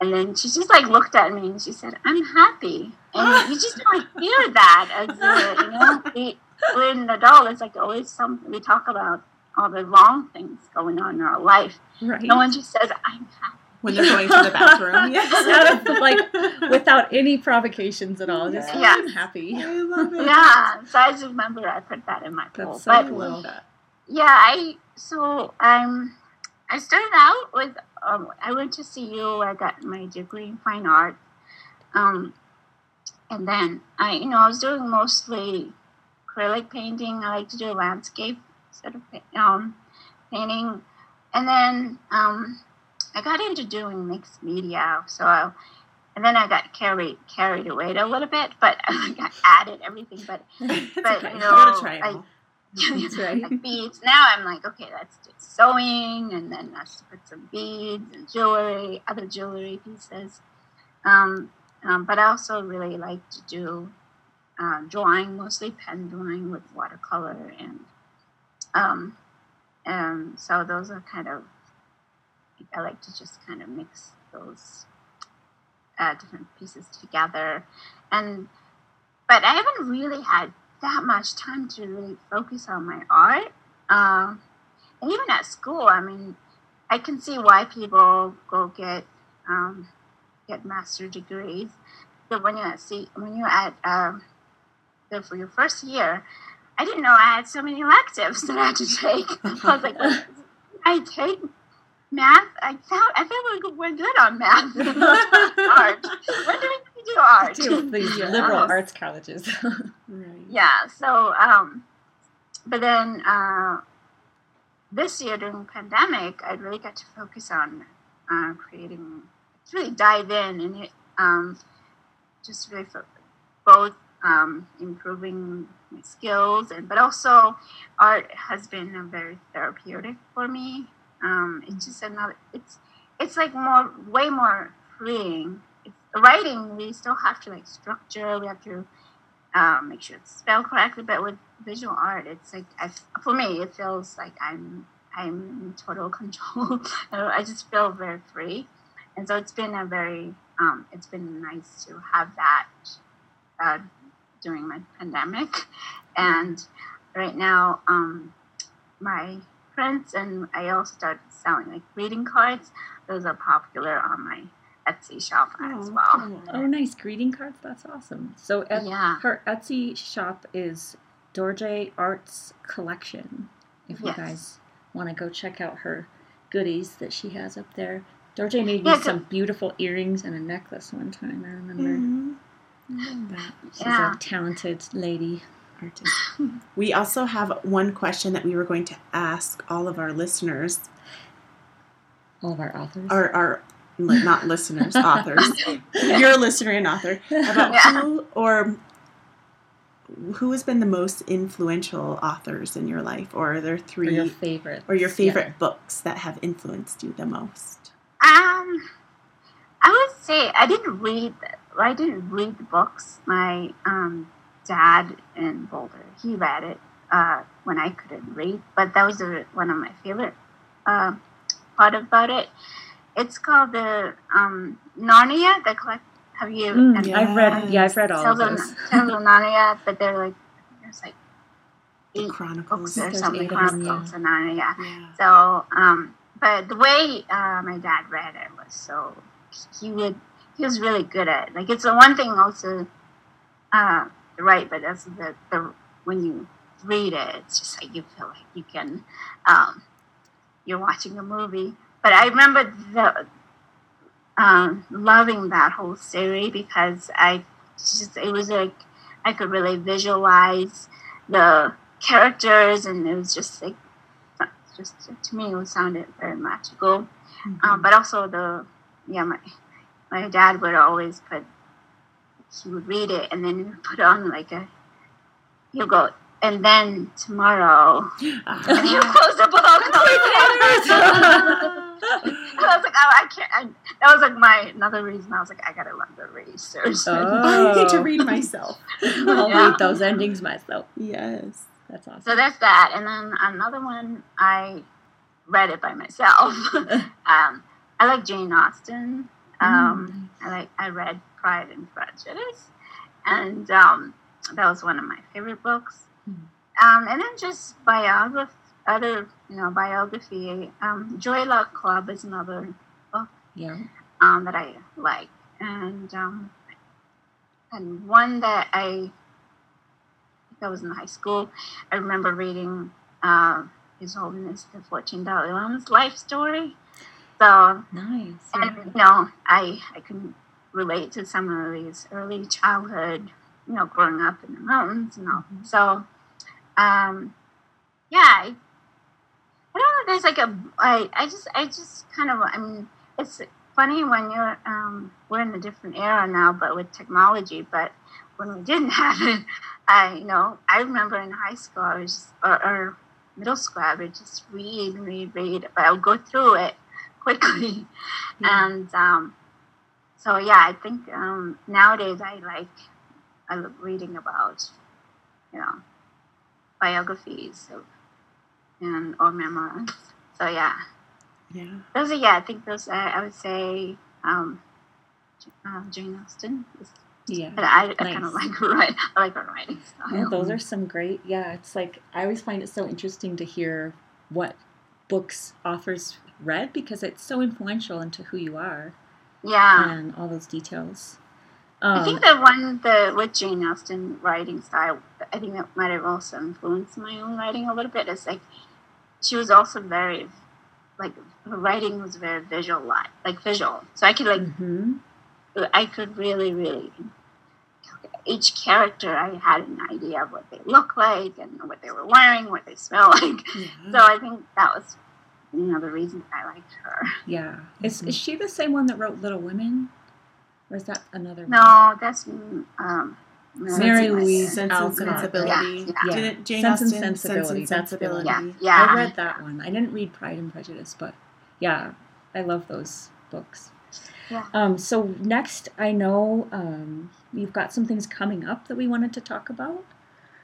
And then she just like looked at me and she said, "I'm happy." And you just don't hear that as a, you know, we, we're an adult. It's like always something we talk about all the wrong things going on in our life. Right. No one just says, "I'm happy." when they're going to the bathroom. Yes. Out of, like, Without any provocations at all. Just, Yeah. I'm happy. I love it. Yeah, so I just remember I put that in my poll. That's so But cool. yeah, I so um I started out with um, I went to CU. I got my degree in fine art, um, and then I you know I was doing mostly acrylic painting. I like to do landscape sort of um, painting, and then um, I got into doing mixed media. So I, and then I got carried carried away a little bit, but I got added everything. But But, okay. you know, gotta try it I-. That's right. like beads. Now I'm like, okay, let's do sewing, and then let's put some beads and jewelry, other jewelry pieces. Um, um, but I also really like to do uh, drawing, mostly pen drawing with watercolor, and um, and so those are kind of. I like to just kind of mix those uh, different pieces together, and but I haven't really had that much time to really focus on my art. Um, and even at school, I mean, I can see why people go get um, get master degrees. But when you're at see when you're at um, the, for your first year, I didn't know I had so many electives that I had to take. I was like, I take math. I thought I thought we we're good on math. art. When do we do art? To these Yeah. liberal arts colleges. Right. Yeah so um but then uh this year during pandemic i really got to focus on uh, creating to really dive in and um just really both um improving my skills and but also art has been very therapeutic for me. Um it's just another it's it's like more way more freeing. It's, writing we still have to like structure we have to um, make sure it's spelled correctly. But with visual art, it's like I, for me, it feels like I'm I'm in total control. I just feel very free, and so it's been a very um, it's been nice to have that uh, during my pandemic, and right now um, my prints and I also started selling like greeting cards. Those are popular on my Etsy shop as Oh, well. cool. oh, nice. Greeting cards. That's awesome. So, Et- Yeah. her Etsy shop is Dorje Arts Collection. If you Yes. guys want to go check out her goodies that she has up there. Dorje made me Yeah, 'cause- some beautiful earrings and a necklace one time. I remember. Mhm. I that. She's Yeah. a talented lady. artist. We also have one question that we were going to ask all of our listeners, All of our authors. or our li- not listeners, authors. You're a listener and author about Yeah. who or who has been the most influential authors in your life, or are there or three, your favorite. or your favorite books that have influenced you the most? Um, I would say I didn't read. I didn't read the books. My um, dad in Boulder, he read it uh, when I couldn't read. But that was a, one of my favorite uh, part about it. It's called the um, Narnia. The collect. Have you? Mm, have I've read. Yeah, I've read all of Tales of, those. Tales of Narnia, but they're like there's like The Chronicles. books or something. of Chronicles of Narnia. Yeah. So, um, but the way uh, my dad read it was so he would he was really good at it. Like it's the one thing also uh, to write, but that's the, the when you read it, it's just like you feel like you can um, you're watching a movie. But I remember the um, loving that whole series because I just it was like I could really visualize the characters, and it was just like just to me it sounded very magical. Um, but also the yeah my my dad would always put he would read it and then he would put on like a he'll go and then tomorrow, Ah. and you close the book. I was like, oh, I can't. I, that was like my another reason. I was like, I gotta run the research. I need to Oh. read myself. I'll Yeah. read those endings myself. Yes. That's awesome. So that's that, and then another one I read it by myself. um, I like Jane Austen. Um, I like I read Pride and Prejudice, and um, that was one of my favorite books. Mhm. Um, and then just biography, other you know biography. Um, Joy Luck Club is another yeah. um, that I like, and um, and one that I, I think I was in high school. I remember reading uh, His Holiness the Dalai Lama's life story. So Nice. and you know, I I can relate to some of these early childhood, you know, growing up in the mountains and all. Mhm. So, um, yeah, I, I don't know. There's like a I I just I just kind of I mean it's funny when you're um we're in a different era now, but with technology. But when we didn't have it, I you know I remember in high school I was just, or, or middle school I would just read and read read, but I would go through it quickly. Yeah. And um, so yeah, I think um, nowadays I like I love reading about you know biographies of and or memoirs. So yeah, Yeah. those are yeah. I think those I, I would say um, uh, Jane Austen. Is, Yeah. I, I kind of like her write. I like her writing style. Yeah, those are some great. Yeah, it's like I always find it so interesting to hear what books authors read because it's so influential into who you are yeah. and all those details. Um, I think the one the with Jane Austen writing style, I think that might have also influenced my own writing a little bit. Is like she was also very like her writing was very visual, like visual. So I could like mhm. I could really really each character I had an idea of what they look like and what they were wearing, what they smell like. Yeah. So I think that was you know the reason I liked her. Yeah. Is Mhm. is she the same one that wrote Little Women, or is that another? one? No, that's um, Mary Louise Sense and Alcott. Sensibility. Yeah, yeah. Didn't Jane Sense and Sensibility, Sense and that's the one. Sensibility? Yeah, yeah. I read that one. I didn't read Pride and Prejudice, but yeah, I love those books. Yeah. Um, so next, I know um, you've got some things coming up that we wanted to talk about.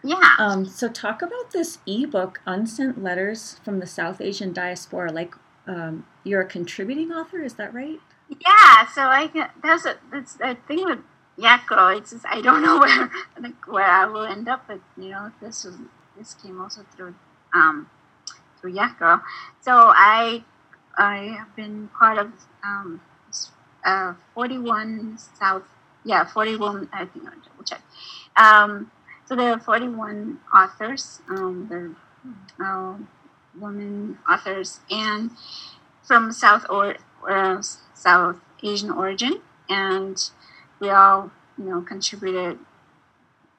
Yeah. Um, so talk about this ebook, Unsent Letters from the South Asian Diaspora. Like, um, you're a contributing author, is that right? Yeah, so I that's a, that's the thing with Yak Girl. It's just I don't know where like where I will end up. But you know, this was this came also through um through Yak Girl. So I I have been part of um uh 41 South yeah 41 I think I'll double check. Um, so there are 41 authors. Um, they're uh, women authors and from South or uh, South Asian origin, and we all, you know, contributed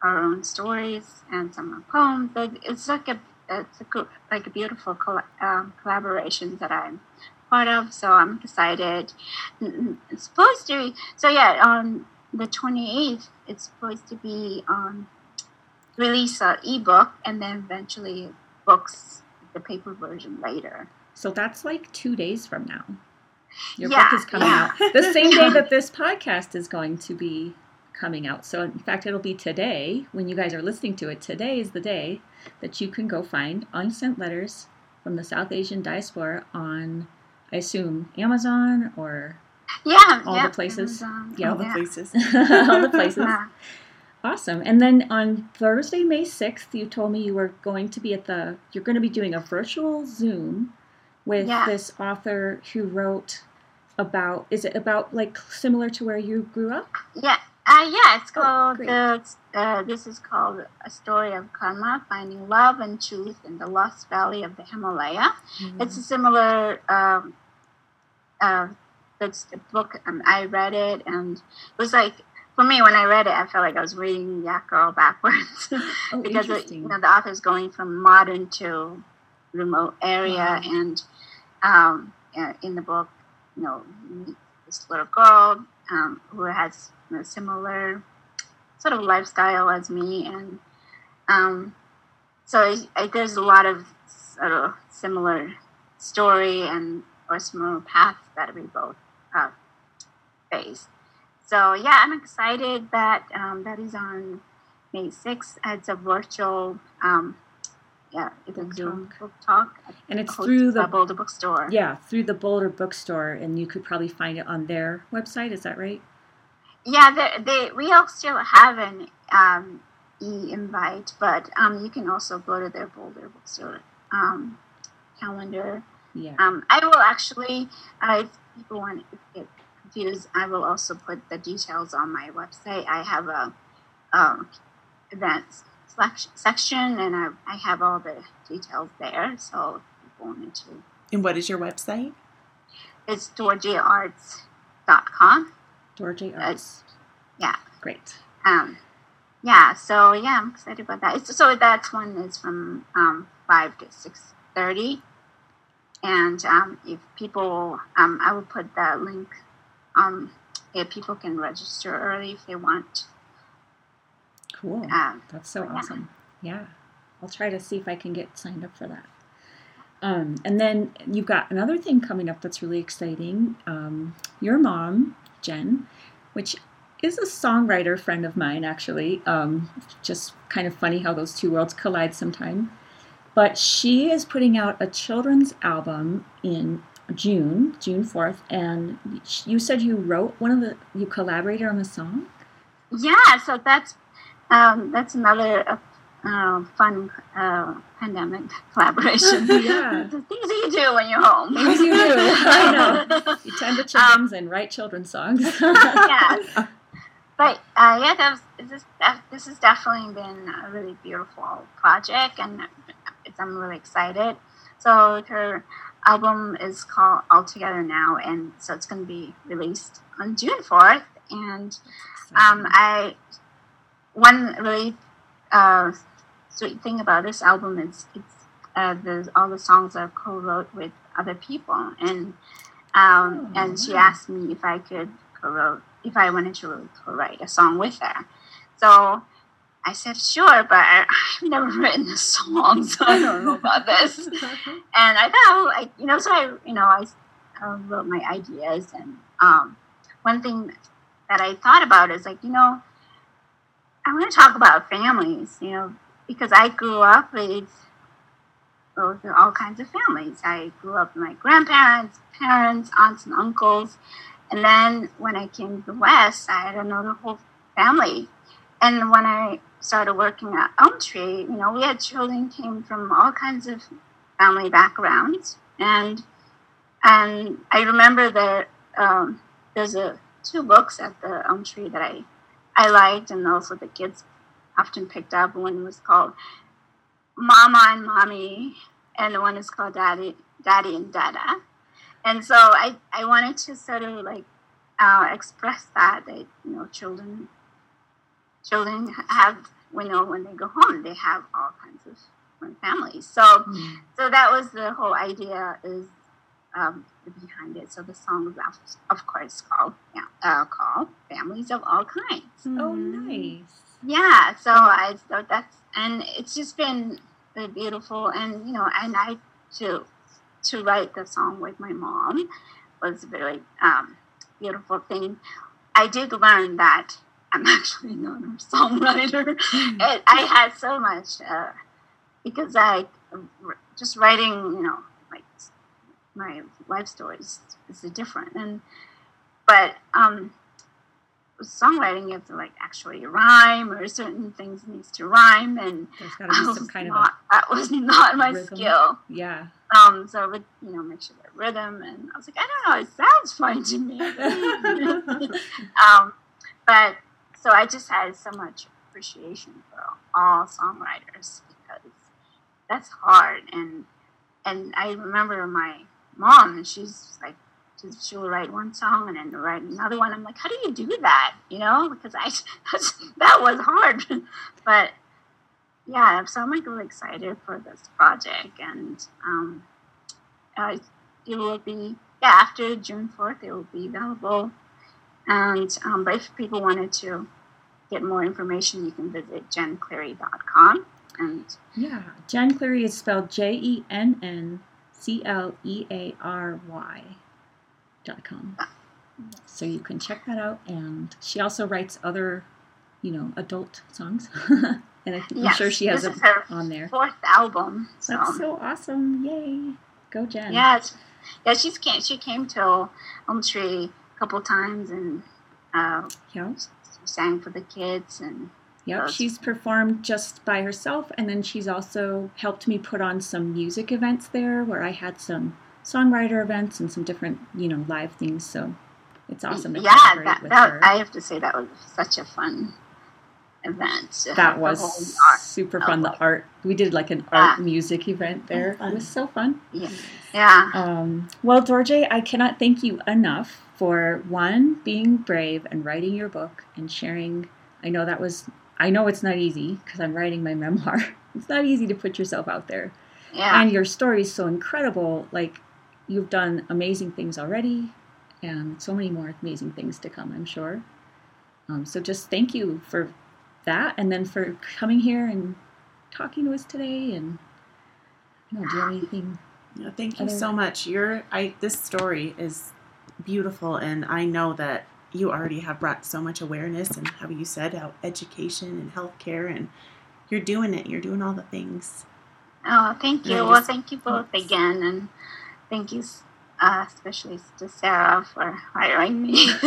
our own stories and some poems. It's like a it's a, like a beautiful um, collaboration that I'm part of. So I'm excited. N- It's supposed to be so yeah on the 28th. It's supposed to be um, release a ebook and then eventually books the paper version later. So that's like two days from now. Your Yeah, book is coming yeah. out the same day that this podcast is going to be coming out. So, in fact, it'll be today when you guys are listening to it. Today is the day that you can go find Unsent Letters from the South Asian Diaspora on, I assume, Amazon or Yeah, All yeah, the places. Amazon, Yeah, All the yeah. places. all the places. Yeah. Awesome. And then on Thursday, May 6th, you told me you were going to be at the, you're going to be doing a virtual Zoom with Yeah. this author who wrote about, is it about like similar to where you grew up? Yeah, uh, yeah, it's Oh, called great. the. Uh, this is called a story of karma, finding love and truth in the lost valley of the Himalaya. It's a similar. Um, uh, that's the book. Um, I read it, and it was like for me when I read it, I felt like I was reading Yak Girl backwards oh, because it, you know the author's going from modern to remote area, Wow. and um, in the book, you know, this little girl um, who has a similar sort of lifestyle as me, and um, so I, there's a lot of sort of similar story and or similar paths that we both uh, face. So yeah, I'm excited that um, that is on May 6th. It's a virtual, um, yeah, it's Book a Zoom talk. book talk. And it's through the Boulder Bookstore. yeah through the Boulder Bookstore, and you could probably find it on their website. Is that right? Yeah, they, they we all still have an um, e invite, but um, you can also go to their Boulder Bookstore um, calendar. Yeah. Um, I will actually, uh, if people want to get confused, I will also put the details on my website. I have a um, events section, and I, I have all the details there. So if people wanted to, And what is your website? it's dorjearts.com. Dorje Arts. yeah. Great. Um, yeah, so yeah, I'm excited about that. It's, so that one is from um, five to six thirty, and um, if people, um, I will put that link. Um, if people can register early if they want. Cool. Um, That's so yeah. awesome. Yeah. I'll try to see if I can get signed up for that. Um, and then you've got another thing coming up that's really exciting. Um, your mom, Jen, which is a songwriter friend of mine, actually. Um, just kind of funny how those two worlds collide sometime. But she is putting out a children's album in June, June 4th. And you said you wrote one of the, you collaborated on the song? yeah, so that's um, that's another uh, uh, fun uh, pandemic collaboration. Yeah. the things that you do when you're home. Things you do. I know. You tend to chickens and write children's songs. yes. But uh, yeah, that was, this, that, this has definitely been a really beautiful project, and it's, I'm really excited. So her album is called All Together Now, and so it's going to be released on June 4th. And um, I one really uh, sweet thing about this album is it's uh, the, all the songs are co-wrote with other people, and um, Oh, and she asked me if I could co-wrote if I wanted to co-write a song with her. So I said sure, but I, I've never written a song, so I don't know about this. And I thought, oh, I, you know, so I, you know, I uh, wrote my ideas, and um, one thing that I thought about is like, you know, I want to talk about families, you know, because I grew up with, with all kinds of families. I grew up with my grandparents, parents, aunts, and uncles. And then when I came to the West, I had another whole family. And when I started working at Elm Tree, you know, we had children came from all kinds of family backgrounds. And and I remember that um, there's a two books at the Elm Tree that I I liked, and also the kids often picked up. One was called Mama and Mommy, and the one is called Daddy, Daddy and Dada. And so I, I wanted to sort of like uh, express that that you know children children have you know when they go home they have all kinds of families. So Mm. so that was the whole idea is um, behind it. So the song is of, of course called yeah, uh, called Families of All Kinds. Oh, Mm. nice. Yeah, so I so that's and it's just been really beautiful, and you know, and I to to write the song with my mom was a very um, beautiful thing. I did learn that I'm actually not a songwriter. it, I had so much uh, because I just writing, you know, like my life story is is different, and but um, songwriting you have to like actually rhyme or certain things needs to rhyme, and There's got to be some kind of not, that was not my rhythm. skill. yeah. Um, so with you know, make sure that rhythm, and I was like, I don't know, it sounds fine to me. um, but so I just had so much appreciation for all songwriters because that's hard, and and I remember my mom, and she's like, she will write one song and then write another one. I'm like, how do you do that? You know, because I that was hard, but yeah, so I'm like really excited for this project, and um, uh, it will be yeah after June 4th, it will be available. And um, but if people wanted to get more information, you can visit jenncleary.com. And Yeah, Jenn Cleary is spelled J E N N C L E A R Y dot com. So you can check that out. And she also writes other, you know, adult songs. and I think, I'm sure she has it on there. fourth album. So That's so awesome! Yay, go Jen! yeah, it's, yeah, she's came. She came to Elm Tree a couple times and uh, yeah. sang for the kids and Yep, That's- she's performed just by herself, and then she's also helped me put on some music events there, where I had some songwriter events and some different, you know, live things. So it's awesome to yeah, collaborate that, with that her. I have to say that was such a fun event. that have was super fun. The art we did like an art Yeah. music event there. It was so fun. Yeah, yeah. Um, well, Dorje, I cannot thank you enough for one being brave and writing your book and sharing. I know that was. I know it's not easy because I'm writing my memoir. It's not easy to put yourself out there. yeah. and your story is so incredible like you've done amazing things already and so many more amazing things to come i'm sure um, so just thank you for that and then for coming here and talking to us today and you know, do you have anything No, thank you so much. Your I this story is beautiful, and I know that you already have brought so much awareness and how you said how education and healthcare, and you're doing it. You're doing all the things. Oh, thank you. Well, thank you both again, and thank you, uh, especially to Sarah for hiring me.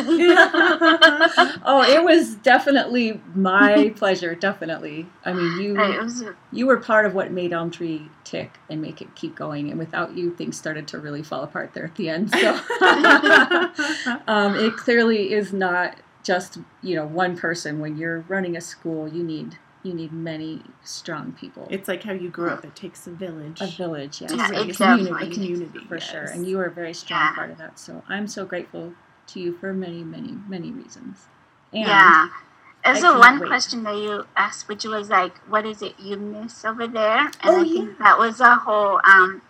oh it was definitely my pleasure definitely i mean you was you were part of what made Elm Tree tick and make it keep going. And without you, things started to really fall apart there at the end. So um, it clearly is not just you know one person. When you're running a school, you need you need many strong people. it's like how you grew up. It takes a village. a village, yes, Yeah, a community, a community for sure. And you are a very strong Yeah. part of that. So I'm so grateful to you for many, many, many reasons. And yeah. There's I a one wait. question that you asked, which was like, "What is it you miss over there?" And Oh, I think that was a whole. Um,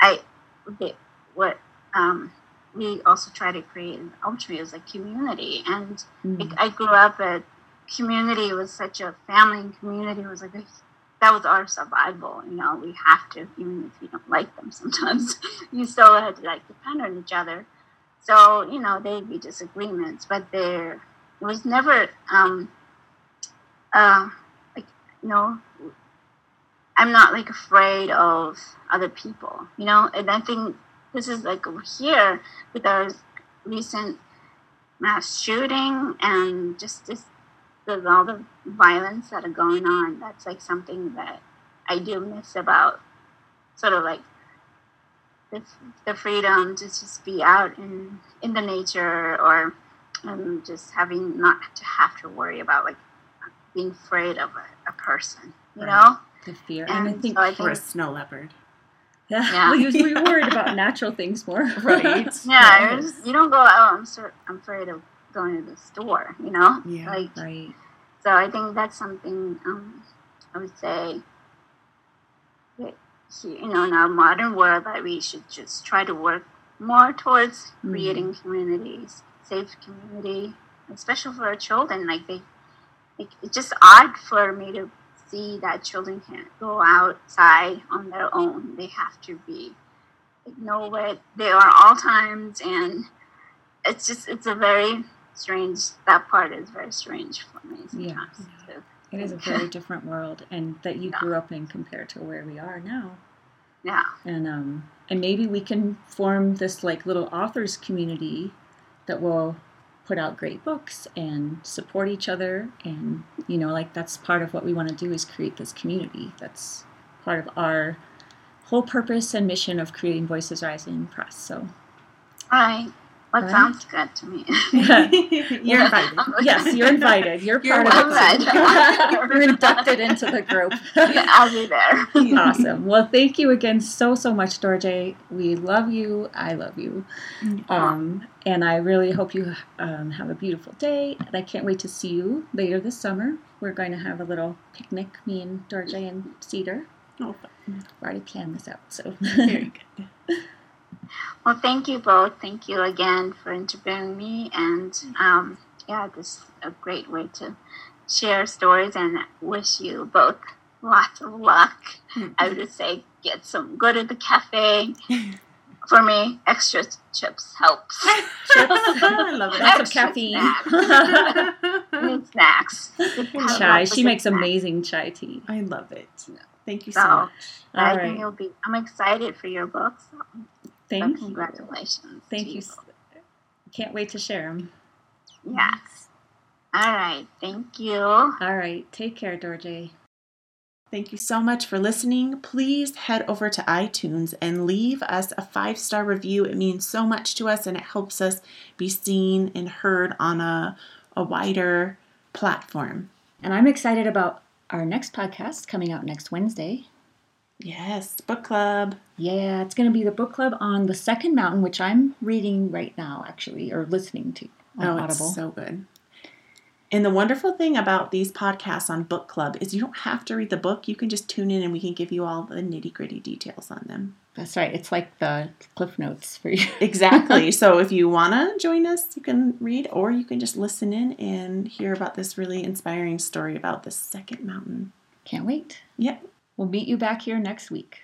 I the, what um, we also try to create in Elm Tree is a community, and Mm, like, I grew up at community was such a family and community was like a, that was our survival. You know, we have to even if you don't like them sometimes, you still had to like depend on each other. So you know there'd be disagreements, but there was never um uh like you know I'm not like afraid of other people, you know, and I think this is like here with our recent mass shooting and just this with all the violence that are going on. That's like something that I do miss about sort of like the, the freedom to just be out in in the nature or um, just having not to have to worry about like being afraid of a, a person, you Right. know. the fear, and I think so I or a snow leopard. yeah, Yeah. we we worried about natural things more, Right. yeah, it was- you don't go out. I'm sort I'm afraid of going to the store, you know. Yeah. Like right. So I think that's something um, I would say that you know in our modern world that we should just try to work more towards Mhm. creating communities, safe community, especially for our children. Like they, like, it's just odd for me to see that children can't go outside on their own. They have to be know where they are all times, and it's just it's a very strange. That part is very strange for me Yeah. sometimes. too. It is a very different world, and that you Yeah. grew up in compared to where we are now. Yeah. and um and maybe we can form this like little authors community that will put out great books and support each other and you know like that's part of what we want to do is create this community that's part of our whole purpose and mission of creating voices rising press so All right. That Right. sounds good to me. You're invited. yes you're invited you're You're part of welcome. it you're inducted into the group I'll be there. awesome well thank you again so so much dorje we love you i love you Um, and I really hope you um, have a beautiful day. And I can't wait to see you later this summer. We're going to have a little picnic, me and Dorje and Cedar. Oh, We've already planned this out. So very good. Well, thank you both. Thank you again for interviewing me. And um, yeah, this is a great way to share stories and wish you both lots of luck. Hmm. I would say get some, go to the cafe. For me, extra chips helps. I love it. Lots of caffeine. snacks. Snacks. chai. She makes amazing chai tea. I love it. Thank you so So, much. I All think right. you'll be. I'm excited for your books. So Thank you. congratulations. Thank to you. Can't wait to share them. Yes. All right. Thank you. All right. Take care, Dorje. Thank you so much for listening. Please head over to iTunes and leave us a five star review. It means so much to us and it helps us be seen and heard on a, a wider platform. And I'm excited about our next podcast coming out next Wednesday. Yes, book club. Yeah, it's going to be the book club on The Second Mountain, which I'm reading right now, actually, or listening to on Oh, Audible. it's so good. And the wonderful thing about these podcasts on book club is you don't have to read the book. You can just tune in and we can give you all the nitty gritty details on them. That's right. It's like the Cliff Notes for you. Exactly. so if you want to join us, you can read or you can just listen in and hear about this really inspiring story about the second mountain. Can't wait. Yep. We'll meet you back here next week.